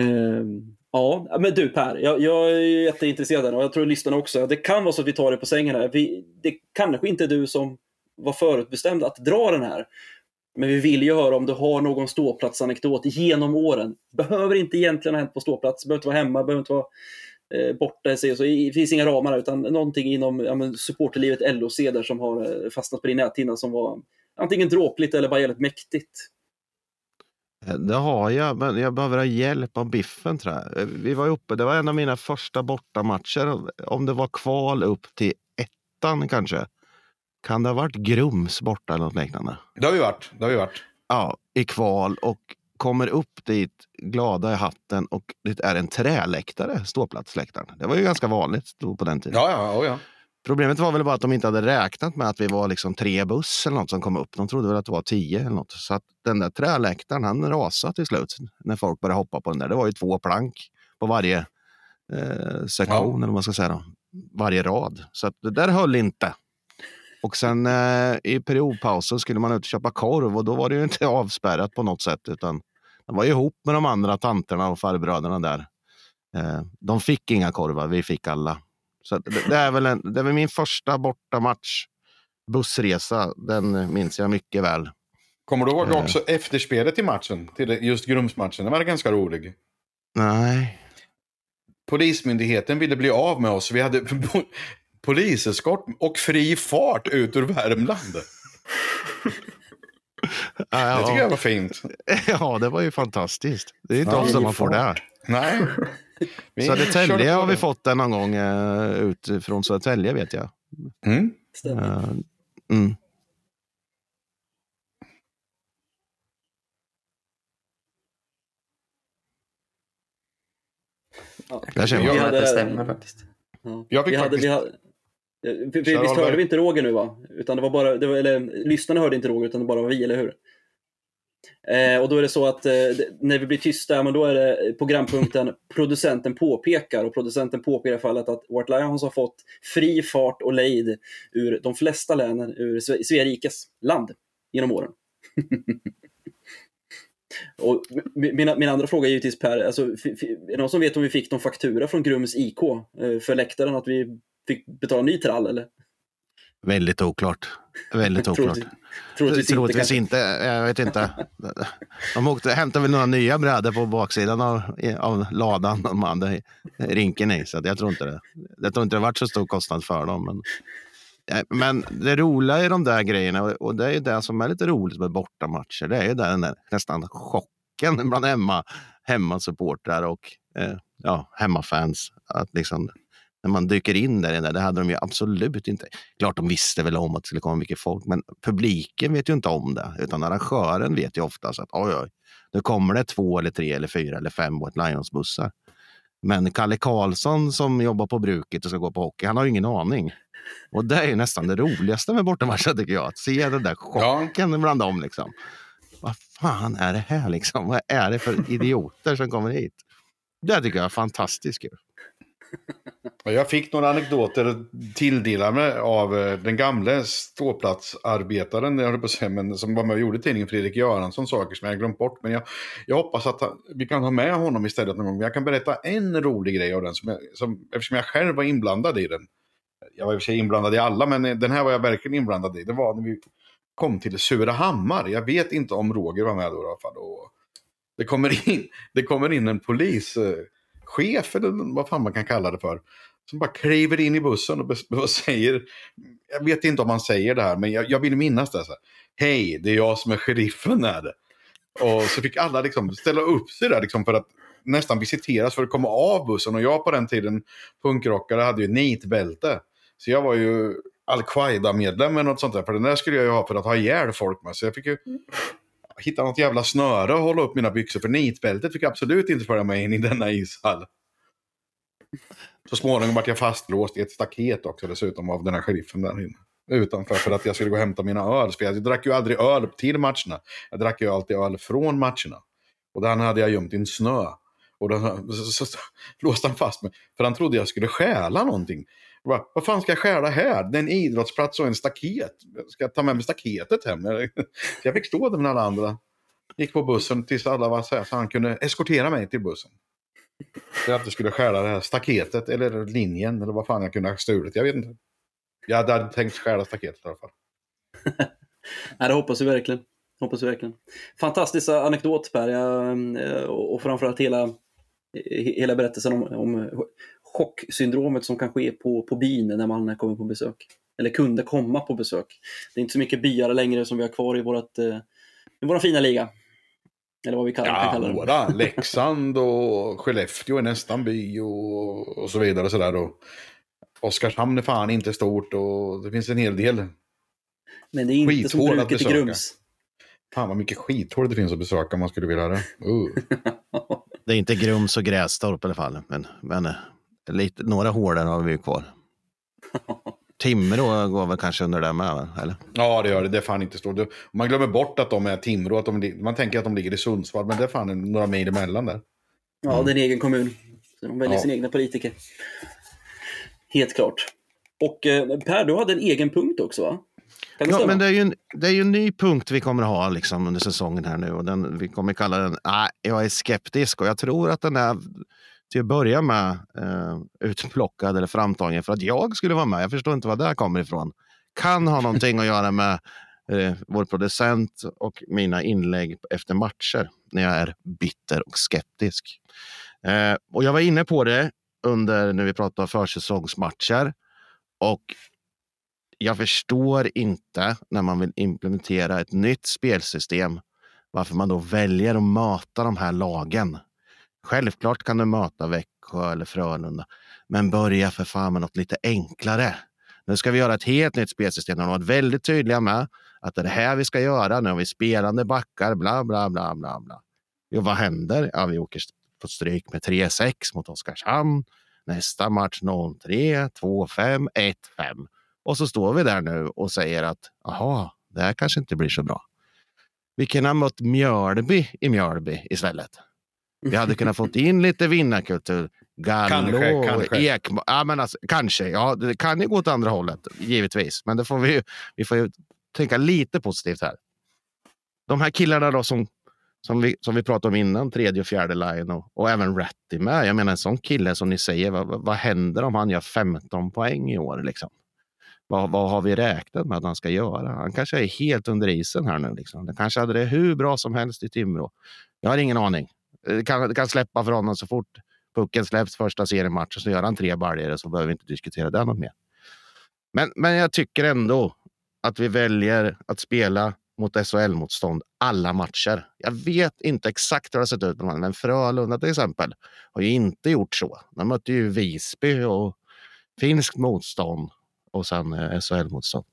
Ehm, ja, men du Per, jag, jag är jätteintresserad och jag tror lyssnarna också. Det kan vara så att vi tar det på sängen här. Vi, det kanske inte är du som var förutbestämd att dra den här. Men vi vill ju höra om du har någon ståplatsanekdot genom åren. Behöver inte egentligen ha hänt på ståplats, behöver inte vara hemma, behöver inte vara eh, borta. i sig Så. Det finns inga ramar här, utan någonting inom ja, supporterlivet LOC där som har eh, fastnat på din näthinna som var antingen dråpligt eller bara jävligt mäktigt. Det har jag, men jag behöver ha hjälp av Biffen tror jag. Vi var uppe, det var en av mina första bortamatcher. Om det var kval upp till ettan kanske. Kan det ha varit Grums borta eller något liknande? Det har vi varit. Det har vi varit. Ja, i kval och kommer upp dit glada i hatten och det är en träläktare, ståplatsläktaren. Det var ju ganska vanligt på den tiden. Ja, ja, oh, ja. Problemet var väl bara att de inte hade räknat med att vi var liksom tre buss eller något som kom upp. De trodde väl att det var tio eller något. Så att den där träläktaren, han rasade till slut när folk började hoppa på den där. Det var ju två plank på varje eh, sektion, Ja. eller vad man ska säga. Då. Varje rad. Så att det där höll inte. Och sen eh, i periodpausen skulle man ut och köpa korv och då var det ju inte *laughs* avspärrat på något sätt utan det var ju ihop med de andra tanterna och farbröderna där. Eh, de fick inga korvar, vi fick alla. Så det, det, är väl en, det är väl min första bortamatch. Bussresa, den minns jag mycket väl. Kommer du ihåg Eh. också efterspelet till matchen? Till just Grumsmatchen. Den var ganska rolig. Nej. Polismyndigheten ville bli av med oss. Vi hade po- poliseskort och fri fart ut ur Värmland. *laughs* Det tycker jag var fint. *laughs* ja, det var ju fantastiskt. Det är inte Ja, ofta man får det. Nej. *laughs* Södertälje har vi fått den någon gång eh, ut från Södertälje vet jag. Mm. Eh, mm. Ja. Jag hade- att det stämmer faktiskt. Ja. Jag fick vi hade, faktiskt- vi hade, vi, vi, visst hörde vi inte Roger nu va? Utan det var bara, det var, eller lyssnarna hörde inte Roger utan det bara var vi, eller hur? Eh, och då är det så att eh, när vi blir tysta, men då är det programpunkten *laughs* producenten påpekar och producenten påpekar i fallet att White Lions har fått fri fart och lejd ur de flesta länen ur Svea rikes land genom åren. *laughs* och min, min andra fråga är givetvis Per, alltså, är det någon som vet om vi fick någon faktura från Grums IK eh, för läktaren att vi fick betala ny trall eller? Väldigt oklart. Väldigt oklart. Troligtvis, troligtvis inte. Inte. Jag vet inte. De åkte, hämtade väl några nya brädor på baksidan av, av ladan de hade i- rinken i. Så jag tror inte det. Jag tror inte det varit så stor kostnad för dem. Men, Eh, men det roliga är de där grejerna och- och det är ju det som är lite roligt med bortamatcher. Det är ju den där nästan chocken *laughs* bland hemma, hemmasupportrar och eh, ja, hemmafans. Att liksom, när man dyker in där, inne, det hade de ju absolut inte. Klart de visste väl om att det skulle komma mycket folk, men publiken vet ju inte om det. Utan arrangören vet ju oftast att oj, oj, nu kommer det två eller tre eller fyra eller fem White Lions-bussar. Men Kalle Karlsson som jobbar på bruket och ska gå på hockey, han har ju ingen aning. Och det är ju nästan det roligaste med bortamatchen tycker jag. Att se den där chocken ja. bland dem. Liksom. Vad fan är det här liksom? Vad är det för idioter som kommer hit? Det tycker jag är fantastiskt kul. Jag fick några anekdoter tilldelade av eh, den gamle ståplatsarbetaren, jag på säga, men som var med och gjorde tidningen, Fredrik Göransson, saker som jag glömt bort. Men jag, jag hoppas att vi kan ha med honom istället någon gång. Jag kan berätta en rolig grej av den, som jag, som, eftersom jag själv var inblandad i den. Jag var i och för sig inblandad i alla, men den här var jag verkligen inblandad i. Det var när vi kom till Surahammar. Jag vet inte om Roger var med då i alla fall. Och det, kommer in, det kommer in en polis eh, chef eller vad fan man kan kalla det för. Som bara kliver in i bussen och, *laughs* och säger, jag vet inte om han säger det här, men jag, jag vill minnas det. Så Hej, det är jag som är sheriffen här. Och så fick alla liksom ställa upp sig där liksom för att nästan visiteras för att komma av bussen. Och jag på den tiden, punkrockare, hade ju nitbälte. Så jag var ju Al-Qaida-medlem eller något sånt där. För den där skulle jag ju ha för att ha ihjäl folk med. Så jag fick ju mm hitta något jävla snöre och hålla upp mina byxor. För nitbältet fick absolut inte följa med in i denna ishall. Så småningom vart jag fastlåst i ett staket också dessutom av den här sheriffen där inne. Utanför för att jag skulle gå och hämta mina öl. För jag drack ju aldrig öl till matcherna. Jag drack ju alltid öl från matcherna. Och den hade jag gömt i en snö. Och då så, så, så, låste han fast mig. För han trodde jag skulle stjäla någonting. Va, vad fan ska jag stjäla här? Det är en idrottsplats och en staket. Ska jag ta med mig staketet hem? *laughs* Jag fick stå där med alla andra. Gick på bussen tills alla var så här så han kunde eskortera mig till bussen. För att jag skulle stjäla det här staketet eller linjen eller vad fan jag kunde ha stulit. Jag vet inte. Jag hade tänkt stjäla staketet i alla fall. *laughs* Nej, det hoppas vi verkligen. Hoppas vi verkligen. Fantastisk anekdot Per. Jag, eh, och framförallt hela, hela berättelsen om, om chocksyndromet som kan ske på, på byn när man kommer på besök. Eller kunde komma på besök. Det är inte så mycket byar längre som vi har kvar i, vårt, eh, i vår fina liga. Eller vad vi kallar, ja, kan kalla det. Våra, Leksand och Skellefteå är nästan by och, och så vidare. Och så där, och Oskarshamn är fan inte stort och det finns en hel del Men det är inte som bruket i Grums. Fan vad mycket skithål det finns att besöka om man skulle vilja det. Uh. *laughs* det är inte Grums och Grästorp i alla fall. Men, men lite, några hårdare har vi ju kvar. *laughs* Timrå går väl kanske under det med, eller? Ja, det gör det. Det är fan inte stort. Man glömmer bort att de är Timrå. Att de, man tänker att de ligger i Sundsvall, men det är fan några mil emellan där. Ja, mm. det är en egen kommun. Så de väljer ja. sina egna politiker. Helt klart. Och eh, Per, du hade en egen punkt också, va? ja, men det är, ju en, det är ju en ny punkt vi kommer ha liksom, under säsongen här nu. Och den, vi kommer kalla den ah, Jag är skeptisk och jag tror att den är till att börja med eh, utplockad eller framtagen för att jag skulle vara med. Jag förstår inte var det kommer ifrån. Kan ha någonting att göra med eh, vår producent och mina inlägg efter matcher när jag är bitter och skeptisk. Eh, och jag var inne på det under när vi pratade försäsongsmatcher och jag förstår inte när man vill implementera ett nytt spelsystem varför man då väljer att mata de här lagen Självklart kan du möta Växjö eller Frölunda, men börja för fan med något lite enklare. Nu ska vi göra ett helt nytt spelsystem. De har varit väldigt tydliga med att det är det här vi ska göra. Nu har vi spelande backar, bla, bla, bla, bla, bla. Jo, vad händer? Ja, vi åker på stryk med 3-6 mot Oskarshamn. Nästa match 0-3, 2-5, 1-5. Och så står vi där nu och säger att aha, det här kanske inte blir så bra. Vi kan ha mött Mjölby i Mjölby istället. Vi hade kunnat fått in lite vinnarkultur. Gallo, kanske, kanske. Ekman. Ja, men alltså, kanske. Ja, det kan ju gå åt andra hållet, givetvis. Men det får vi, vi får ju tänka lite positivt här. De här killarna då som, som, vi, som vi pratade om innan, tredje och fjärde line och, och även Ratty med. Jag menar en sån kille som ni säger, vad, vad händer om han gör 15 poäng i år? Liksom? Vad, vad har vi räknat med att han ska göra? Han kanske är helt under isen här nu. Liksom. Det kanske hade det hur bra som helst i Timrå. Jag har ingen aning. Eh, det kan, det kan släppa för honom så fort pucken släpps första seriematchen så gör han tre baljor så behöver vi inte diskutera det något mer. Men, men jag tycker ändå att vi väljer att spela mot SHL-motstånd alla matcher. Jag vet inte exakt hur det har sett ut, men Frölunda till exempel har ju inte gjort så. De mötte ju Visby och finskt motstånd och sen eh, SHL-motstånd.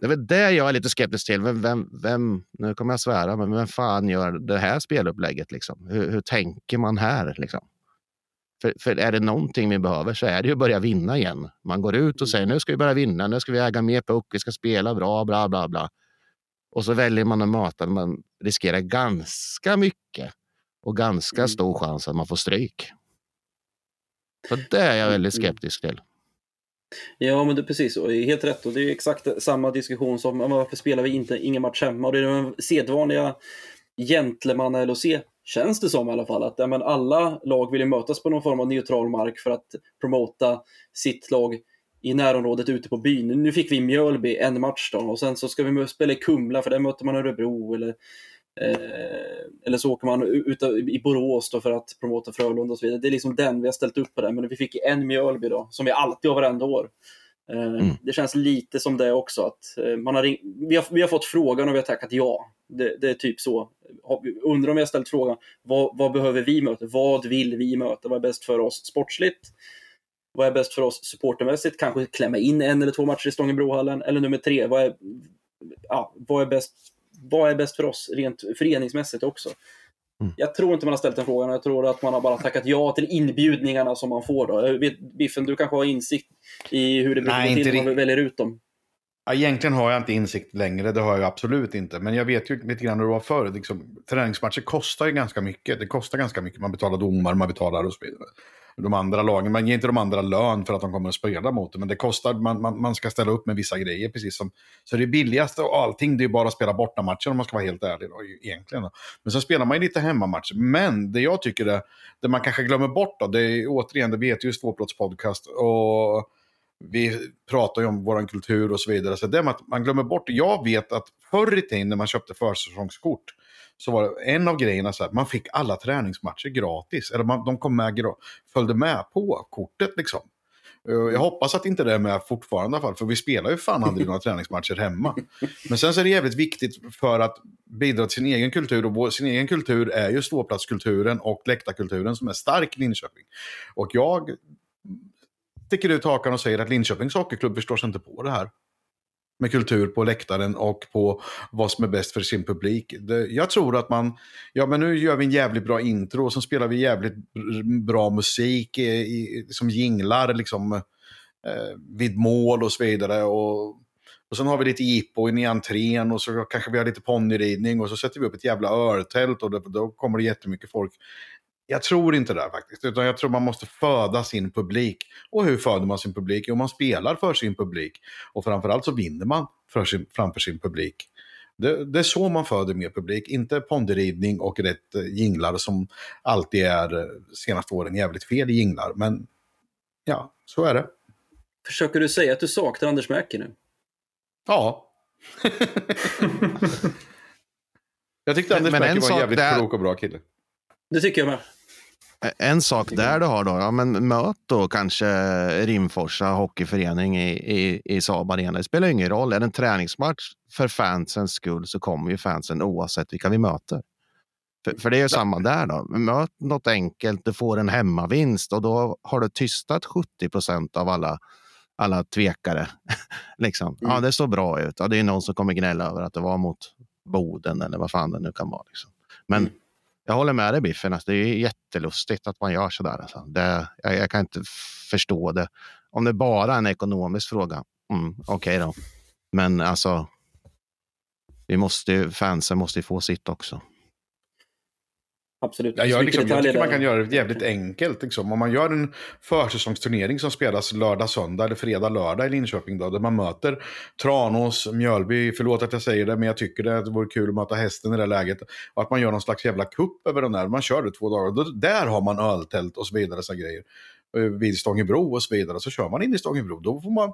Det är väl det jag är lite skeptisk till. Vem, vem, vem, nu kommer jag svära, men vem fan gör det här spelupplägget? Liksom? Hur, hur tänker man här? Liksom? För, för, är det någonting vi behöver så är det ju att börja vinna igen. Man går ut och säger nu ska vi börja vinna, nu ska vi äga mer puck, vi ska spela bra, bla bla bla. Och så väljer man att möta, man riskerar ganska mycket och ganska mm. stor chans att man får stryk. Så det är jag väldigt mm. skeptisk till. Ja, men det är precis så. Helt rätt. Och det är exakt samma diskussion som varför spelar vi inte ingen match hemma? Och det är den sedvanliga gentlemanna-LOC, känns det som i alla fall. Att ja, men alla lag vill ju mötas på någon form av neutral mark för att promota sitt lag i närområdet ute på byn. Nu fick vi Mjölby en match då och sen så ska vi spela i Kumla för där möter man Örebro eller, eller så åker man ut i Borås för att promota Frölunda och så vidare. Det är liksom den vi har ställt upp på det, men vi fick en Mjölby då som vi alltid har varenda år. Eh, mm. Det känns lite som det också. Att eh, man har ring... vi, har, vi har fått frågan och vi har tackat ja. Det, det är typ så. Undrar om har ställt frågan, vad, vad behöver vi möta? Vad vill vi möta? Vad är bäst för oss sportsligt? Vad är bäst för oss supportermässigt? Kanske klämma in en eller två matcher i Stångebrohallen. Eller nummer tre, vad är, ja, vad är, bäst, vad är bäst för oss rent föreningsmässigt också? Mm. Jag tror inte man har ställt den frågan. Jag tror att man har bara tackat ja till inbjudningarna som man får. Då. Vet, Biffen, du kanske har insikt i hur det brukar gå till när man väljer ut dem? Ja, egentligen har jag inte insikt längre, det har jag absolut inte. Men jag vet ju lite grann hur det var förr. Liksom, träningsmatcher kostar ju ganska mycket. Det kostar ganska mycket. Man betalar domar, man betalar och så vidare de andra lagen. Man ger inte de andra lön för att de kommer att spela mot det, men det kostar, man, man, man ska ställa upp med vissa grejer. precis som Så det billigaste av allting det är bara att spela bortamatcher om man ska vara helt ärlig. Då, e-, egentligen. Då. Men så spelar man ju lite hemmamatcher. Men det jag tycker är, det man kanske glömmer bort, då, det är återigen, det vet ju Tvåplåtspodcast. Och vi pratar ju om vår kultur och så vidare. Så det att man glömmer bort, jag vet att förr i tiden när man köpte försäsongskort, så var det en av grejerna så att man fick alla träningsmatcher gratis. Eller man, de kom med, följde med på kortet liksom. Eh, jag hoppas att inte det är med fortfarande i alla fall, för vi spelar ju fan aldrig *laughs* några träningsmatcher hemma. Men sen så är det jävligt viktigt för att bidra till sin egen kultur, och vår, sin egen kultur är ju ståplatskulturen och läktarkulturen som är stark i Linköping. Och jag sticker ut hakan och säger att Linköpings Hockeyklubb förstår sig inte på det här med kultur på läktaren och på vad som är bäst för sin publik. Det, jag tror att man, ja men nu gör vi en jävligt bra intro och så spelar vi jävligt bra musik i, i, som jinglar liksom eh, vid mål och så vidare. Och, och sen har vi lite jippo in i entrén och så kanske vi har lite ponnyridning och så sätter vi upp ett jävla örtält och då, då kommer det jättemycket folk. Jag tror inte det faktiskt, utan jag tror man måste föda sin publik. Och hur föder man sin publik? Jo, man spelar för sin publik. Och framförallt så vinner man för sin, framför sin publik. Det, det, är så man föder mer publik, inte ponderidning och rätt eh, jinglar som alltid är eh, senaste åren jävligt fel jinglar. Men ja, så är det. Försöker du säga att du saknar Anders Mäki nu? Ja. *laughs* jag tyckte Anders Mäki var en jävligt där... klok och bra kille. Det tycker jag med. En sak där du har då, ja, men möt då kanske Rimforsa hockeyförening i, i, i Saab Arena. Det spelar ingen roll. Är det en träningsmatch för fansens skull så kommer ju fansen oavsett vilka vi möter. För, för det är ju samma där då. Möt något enkelt, du får en hemmavinst och då har du tystat 70 procent av alla, alla tvekare. *laughs* liksom. Mm. Ja, det såg bra ut. Ja, det är någon som kommer gnälla över att det var mot Boden eller vad fan det nu kan vara. Liksom. Men mm jag håller med dig Biffen, alltså, det är jättelustigt att man gör sådär. Alltså. Det, jag, jag, kan inte förstå det. Om det bara är en ekonomisk fråga, mm, okej okay då. Men alltså, vi måste, fansen måste ju få sitt också. Absolut. Ja, jag, liksom, jag tycker man kan göra det jävligt enkelt. Liksom. Om man gör en försäsongsturnering som spelas lördag, söndag eller fredag, lördag i Linköping. Då, där man möter Tranås, Mjölby. Förlåt att jag säger det, men jag tycker det, det vore kul att möta hästen i det läget. Och att man gör någon slags jävla kupp över den där. Man kör det två dagar. Då, där har man öltält och så vidare. Så grejer. Eh, vid Stångebro och så vidare. Så kör man in i Stångebro. Då får man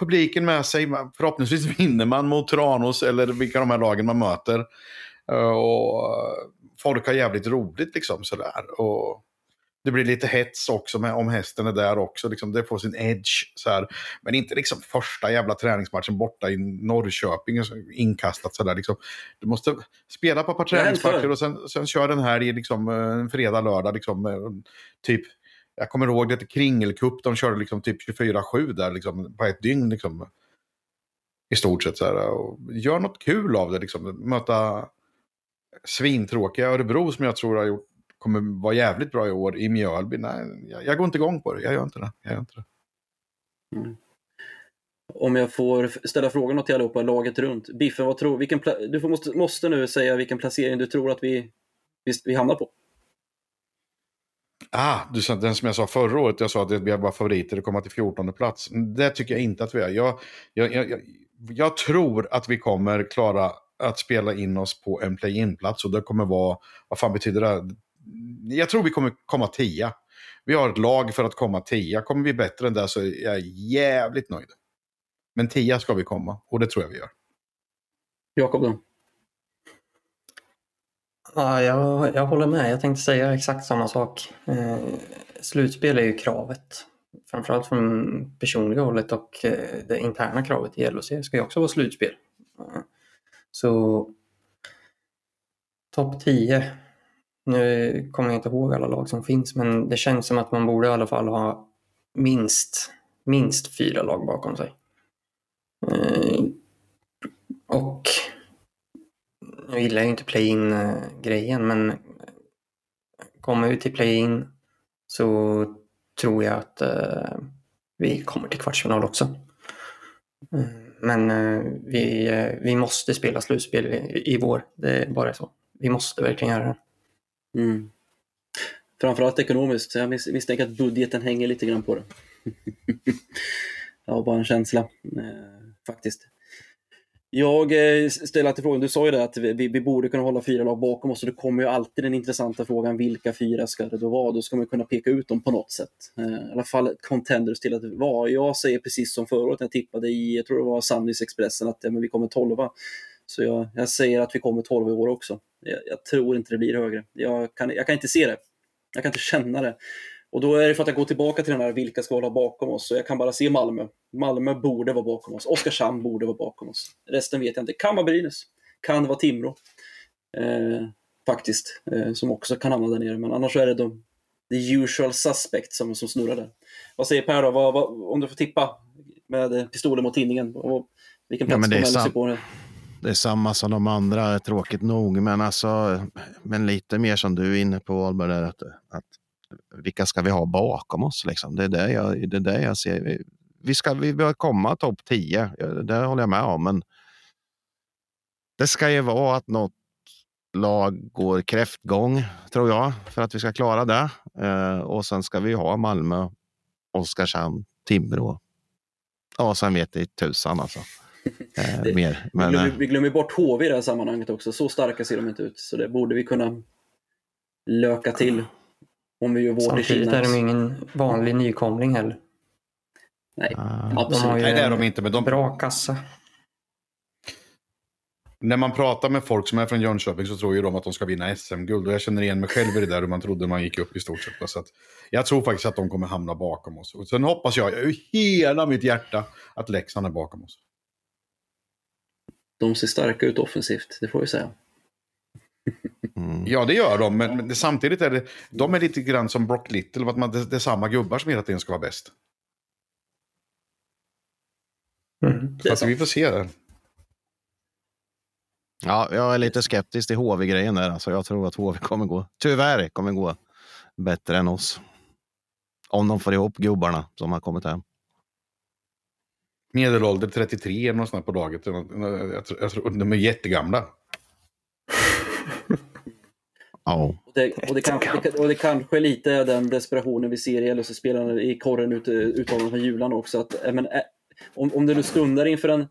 publiken med sig. Förhoppningsvis vinner man mot Tranås eller vilka de här lagen man möter. Eh, och folk har jävligt roligt liksom sådär. Och Det blir lite hets också med, om hästen är där också. Liksom, det får sin edge. Så här. Men inte liksom första jävla träningsmatchen borta i Norrköping inkastat sådär. Liksom. Du måste spela på ett par träningsmatcher och sen, sen kör den här i liksom, eh, en fredag, lördag. Liksom, eh, typ, jag kommer ihåg det Kringelcup, de körde liksom typ 24-7 där liksom, på ett dygn. Liksom, I stort sett så här. Och gör något kul av det. Liksom. Möta svintråkiga Örebro som jag tror har gjort kommer vara jävligt bra i år i Mjölby. Nej, jag, jag går inte igång på det. Jag gör inte det. Jag gör inte det. Mm. Om jag får ställa frågan till allihopa, laget runt. Biffen, vad tror, vilken du får, måste, måste nu säga vilken placering du tror att vi, vi, vi hamnar på. Ah, du den som jag sa förra året, jag sa att vi var favoriter att komma till 14 plats. Det tycker jag inte att vi är. Jag, jag, jag, jag, tror att vi kommer klara att spela in oss på en play-in-plats och det kommer vara, vad fan betyder det? jag tror vi kommer komma tia. Vi har ett lag för att komma tia. Kommer vi bättre än det så är jag jävligt nöjd. Men tia ska vi komma och det tror jag vi gör. Jakob då? Ja, jag, jag håller med. Jag tänkte säga exakt samma sak. Eh, slutspel är ju kravet. Framförallt från personliga hållet och eh, det interna kravet i LHC ska ju också vara slutspel. Så topp 10 nu kommer jag inte ihåg alla lag som finns, men det känns som att man borde i alla fall ha minst, minst fyra lag bakom sig. Eh, och nu gillar jag inte play-in-grejen, eh, men kommer vi till play-in så tror jag att eh, vi kommer till kvartsfinal också. Men eh, vi, eh, vi måste spela slutspel i, i vår, det är bara så. Vi måste verkligen göra det. Mm. Framförallt ekonomiskt, så jag misstänker att budgeten hänger lite grann på det. *laughs* Jag har bara en känsla, eh, faktiskt. Jag eh, ställer alltid frågan, du sa ju det att vi, vi, borde kunna hålla fyra lag bakom oss och det kommer ju alltid den intressanta frågan, vilka fyra ska det då vara? Då ska man kunna peka ut dem på något sätt. Eh, I alla fall contenders till att vara. Jag säger precis som förra året när jag tippade i, jag tror det var Sandys Expressen, att ja, men vi kommer tolva. Så jag, jag säger att vi kommer 12 i år också. Jag, jag, tror inte det blir högre. Jag kan, jag kan inte se det. Jag kan inte känna det. Och då är det för att jag går tillbaka till den här vilka ska hålla bakom oss. Så jag kan bara se Malmö. Malmö borde vara bakom oss. Oskarshamn borde vara bakom oss. Resten vet jag inte. Kan vara Brynäs. Kan vara Timrå. Eh, faktiskt. Eh, som också kan hamna där nere. Men annars är det de the usual suspect som, som snurrar där. Vad säger Per då? Vad, vad, om du får tippa med pistolen mot tidningen. vilken plats ja, kommer du på? Det? det är samma som de andra, tråkigt nog. Men, alltså, men lite mer som du är inne på, Albert, att, att vilka ska vi ha bakom oss? Liksom? Det, är det, jag, det är det jag ser. Vi ska vi bör komma topp 10, det håller jag med om. Men det ska ju vara att något lag går kräftgång, tror jag, för att vi ska klara det. Eh, och sen ska vi ha Malmö, Oskarshamn, Timrå. Ja, sen vet det tusan alltså. *laughs* Eh, mer. Men, vi, glömmer, eh, vi glömmer bort HV i det här sammanhanget också. Så starka ser de inte ut. Så det borde vi kunna löka till. Om vi gör vårt Samtidigt i Kina. är de ingen vanlig nykomling heller. Nej, uh, absolut. De har ju Nej, det är de inte. Men de... Bra kassa. När man pratar med folk som är från Jönköping så tror ju de att de ska vinna SM-guld. Och jag känner igen mig själv i det där hur man trodde man gick upp i stort sett. Så att jag tror faktiskt att de kommer hamna bakom oss. Och sen hoppas jag i hela mitt hjärta att Leksand är bakom oss de ser starka ut offensivt, det får vi säga. Mm. Ja, det gör de, men, men det, samtidigt är det, de är lite grann som Brock Little, att man, det, det är samma gubbar som hela tiden ska vara bäst. Mm, så att vi får se det. Ja, jag är lite skeptisk till HV-grejen där. Alltså, jag tror att HV kommer gå, tyvärr, kommer gå bättre än oss. Om de får ihop gubbarna som har kommit hem. Medelålder 33 eller något på dagen. Jag, jag, jag tror, de är jättegamla. Ja. Och det, och, det kanske, och det kanske är lite den desperationen vi ser i LHC-spelarna i korren ut, uttalandet från Julan också. Att, men, om, om det nu stundar inför den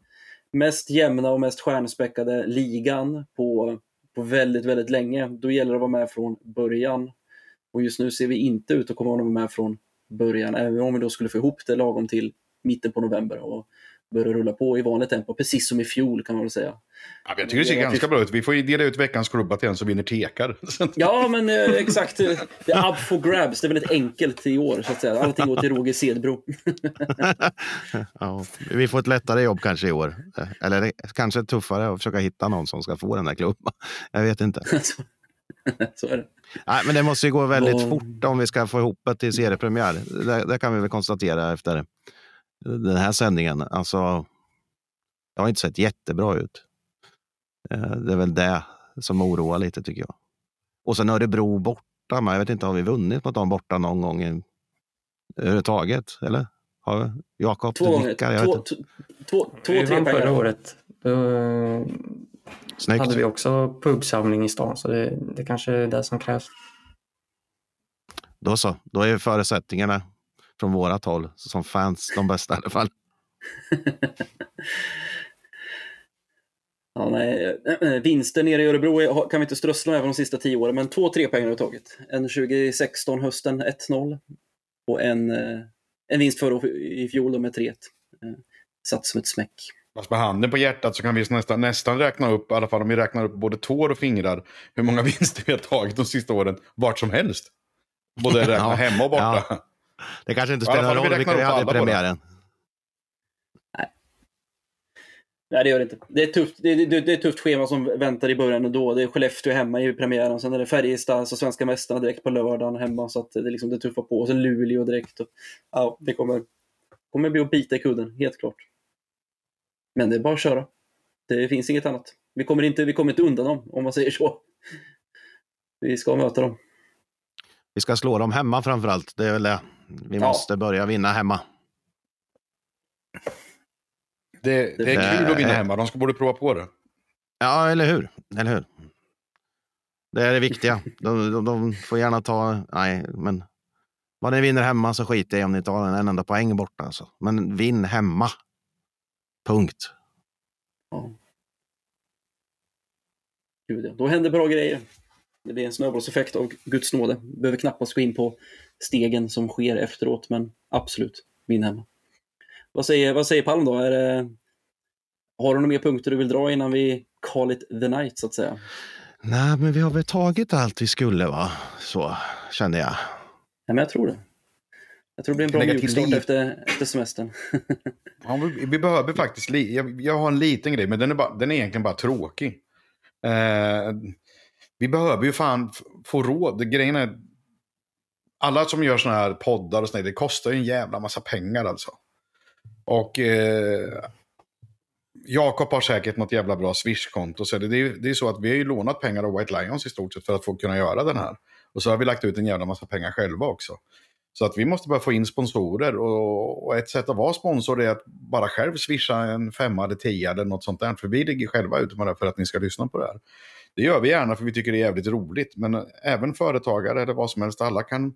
mest jämna och mest stjärnspäckade ligan på, på väldigt, väldigt länge, då gäller det att vara med från början. Och just nu ser vi inte ut att komma att vara med från början, även om vi då skulle få ihop det lagom till mitten på november. Och börjar rulla på i vanligt tempo, precis som i fjol kan man väl säga. Ja, jag tycker det ser ganska bra ut. Vi får ju dela ut veckans klubba till en som vinner tekar. *laughs* Ja, men eh, exakt. Det är up for grabs. Det är väldigt enkelt i år, så att säga. Allting går till Roger Sedbro. *laughs* ja, vi får ett lättare jobb kanske i år. Eller det- kanske tuffare att försöka hitta någon som ska få den där klubban. Jag vet inte. *laughs* så, är det. Nej, men det måste ju gå väldigt Vad- fort om vi ska få ihop det till seriepremiär. Det, det kan vi väl konstatera efter den här sändningen. Alltså, det har inte sett jättebra ut. Eh, Det är väl det som oroar lite tycker jag. Och sen Örebro borta, men jag vet inte, har vi vunnit mot dem borta någon gång i- överhuvudtaget? Eller? Har vi? Jakob, Två du nickar, jag Två, två, två, två Vi tre vann förra året. Då eh, Snyggt. hade vi också pubsamling i stan, så det, det kanske är det som krävs. Då så, då är förutsättningarna från vårat håll som fans de bästa i alla fall. *laughs* Ja, nej. eh, Vinsten nere i Örebro kan vi inte strössla med för de sista tio åren, men två tre pengar har vi tagit. En 2016 hösten 1-0 och en, eh, en vinst förra i fjol med 3-1. Eh, Satt som ett smäck. Fast med handen på hjärtat så kan vi nästan, nästan räkna upp, i alla fall om vi räknar upp både tår och fingrar, hur många *laughs* vinster vi har tagit de sista åren, vart som helst. Både *laughs* räkna Ja. hemma och borta. Ja. Det kanske inte spelar vi roll vilka vi hade i premiären. Nej, det gör det inte. Det är tufft, det är, det är ett tufft schema som väntar i början ändå. Det är Skellefteå hemma i premiären, sen är det Färjestad, alltså svenska mästarna direkt på lördagen hemma. Så att det, är liksom, det tuffar på. Och sen Luleå direkt. Och, ja, det kommer, kommer bli att bita i kudden, helt klart. Men det är bara att köra. Det finns inget annat. Vi kommer inte, vi kommer inte undan dem, om man säger så. Vi ska möta dem. Vi ska slå dem hemma framför allt. Det är väl det. Vi Ja. måste börja vinna hemma. Det, det är Det- kul att vinna hemma, de ska borde prova på det. Ja, eller hur? Eller hur? Det är det viktiga. De, de, de får gärna ta... Nej, men vad ni vinner hemma så skiter jag i om ni tar en enda poäng borta. Alltså. Men vinn hemma. Punkt. Ja. Gud, ja. Då händer bra grejer. Det blir en snöbollseffekt av Guds nåde. Behöver knappast gå in på stegen som sker efteråt, men absolut, vinn hemma. Vad säger, vad säger Palm då? Är det, har du några mer punkter du vill dra innan vi call it the night, så att säga? Nej, men vi har väl tagit allt vi skulle, va? Så kände jag. Ja, men jag tror det. Jag tror det blir en bra mjukstart efter, efter semestern. *laughs* Ja, vi, vi behöver faktiskt, li, jag, jag har en liten grej, men den är, bara, den är egentligen bara tråkig. Eh, vi behöver ju fan f- få råd. Grejen är, alla som gör sådana här poddar och sådär, det kostar ju en jävla massa pengar alltså. Och eh, Jakob har säkert något jävla bra Swish-konto. Så det, det, är, det är så att vi har ju lånat pengar av White Lions i stort sett för att få kunna göra den här. Och så har vi lagt ut en jävla massa pengar själva också. Så att vi måste börja få in sponsorer och, och ett sätt att vara sponsor är att bara själv swisha en femma eller tio eller något sånt där. För vi ligger själva ute med det för att ni ska lyssna på det här. Det gör vi gärna för vi tycker det är jävligt roligt. Men även företagare eller vad som helst, alla kan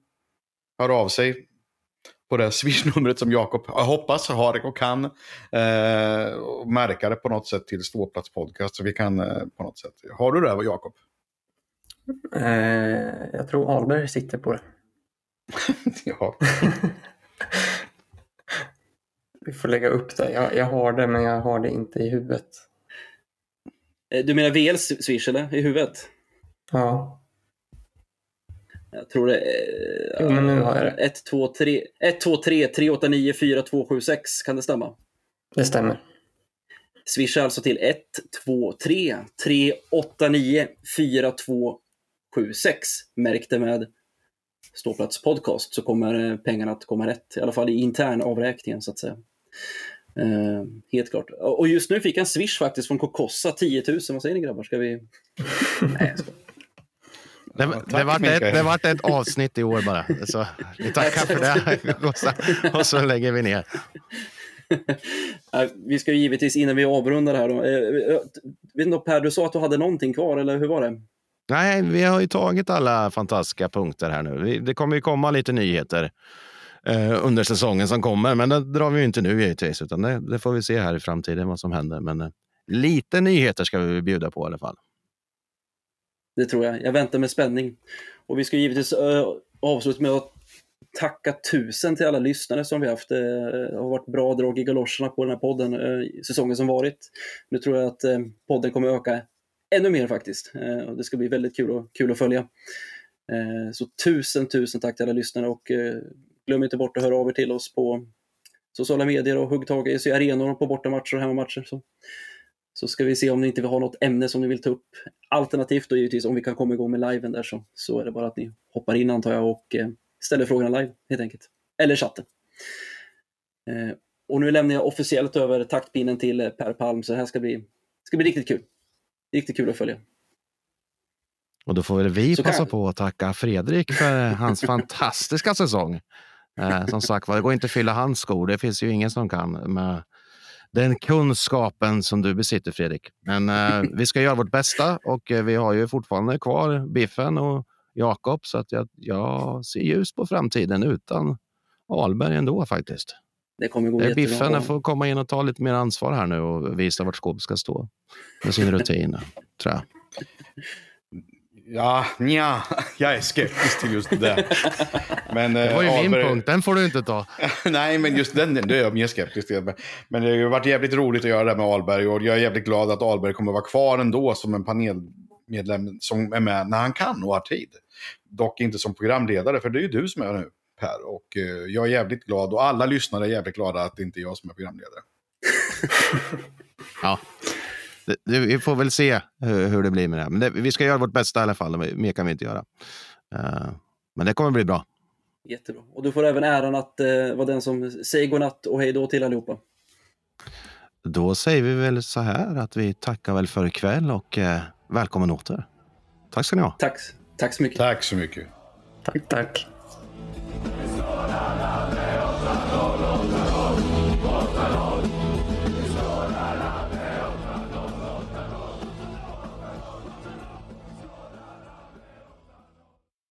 höra av sig på det *laughs* swishnumret som Jakob jag hoppas har och kan. Eh, och märka det på något sätt till Ståplats podcast. Så vi kan eh, på något sätt. Har du det Jakob? Eh, jag tror Alberg sitter på det. *laughs* ja. *laughs* Vi får lägga upp det. Jag, jag har det, men jag har det inte i huvudet. Eh, Du menar VLs Swish, eller? I huvudet? Ja, Jag tror det är... Jo, men nu har jag det. 1, 2, 3, 1, 2, 3, 3, 8, 9, 4, 2, 7, 6. Kan det stämma? det stämmer. Swisha alltså till 1, 2, 3, 3, 8, 9, 4, 2, 7, 6. Märk det med Ståplats podcast så kommer eh, pengarna att komma rätt. I alla fall i intern avräkningen så att säga. Eh, helt klart. Och just nu fick jag en swish faktiskt från Kokossa, 10 000. Vad säger ni grabbar? Ska vi... *laughs* Nej, jag skojar. Det, Ja, det, vart ett, det vart ett avsnitt i år bara. Så, vi tackar för det. *laughs* Och så lägger vi ner. Vi ska ju givetvis, innan vi avrundar här då. Eh, eh, vet inte, Per, du sa att du hade någonting kvar, eller hur var det? Nej, vi har ju tagit alla fantastiska punkter här nu. Det kommer ju komma lite nyheter eh, under säsongen som kommer, men det drar vi ju inte nu givetvis, utan det, det får vi se här i framtiden vad som händer. Men lite nyheter ska vi bjuda på i alla fall. Det tror jag. Jag väntar med spänning. Och vi ska givetvis eh, avsluta med att tacka tusen till alla lyssnare som vi haft. Det har varit bra drag i galoscherna på den här podden eh, säsongen som varit. Nu tror jag att podden kommer öka ännu mer faktiskt. Det ska bli väldigt kul, och, kul att följa. Så tusen, tusen tack till alla lyssnare och glöm inte bort att höra av er till oss på sociala medier och hugg tag i arenor på bortamatcher och hemmamatcher. Så, så ska vi se om ni inte vill ha något ämne som ni vill ta upp. Alternativt då givetvis om vi kan komma igång med liven där så, så är det bara att ni hoppar in antar jag och ställer frågorna live helt enkelt. Eller chatten. Eh, och nu lämnar jag officiellt över taktpinnen till eh, Per Palm, så det här ska bli, ska bli riktigt kul. Riktigt kul att följa. Och då får väl vi så passa kan... på att tacka Fredrik för hans *laughs* fantastiska säsong. Eh, som sagt det går inte att fylla hans skor. Det finns ju ingen som kan med den kunskapen som du besitter, Fredrik. Men eh, *laughs* vi ska göra vårt bästa och eh, vi har ju fortfarande kvar Biffen och Jakob, så att jag, jag ser ljus på framtiden utan Alberg ändå faktiskt. Det kommer gå är Biffen får komma in och ta lite mer ansvar här nu och visa vart skåpet ska stå med sin *laughs* rutin, tror jag. Ja, nja, *laughs* jag är skeptisk till just det. *laughs* Men, det var ju Alberg... min punkt, den får du inte ta. *laughs* Nej, men just den det är jag mer skeptisk till. Men det har ju varit jävligt roligt att göra det med Alberg och jag är jävligt glad att Alberg kommer vara kvar ändå som en panelmedlem som är med när han kan och har tid. Dock inte som programledare, för det är ju du som är nu, Per. Och eh, jag är jävligt glad, och alla lyssnare är jävligt glada att det inte är jag som är programledare. ja, vi får väl se hur, hur, det blir med det. Men det, vi ska göra vårt bästa i alla fall, mer kan vi inte göra. Uh, men det kommer bli bra. Jättebra. Och du får även äran att uh, vara den som säger godnatt och hej då till allihopa. Då säger vi väl så här att vi tackar väl för ikväll och uh, välkommen åter. Tack ska ni ha. Tack. Tack så mycket. Tack så mycket. Tack, tack.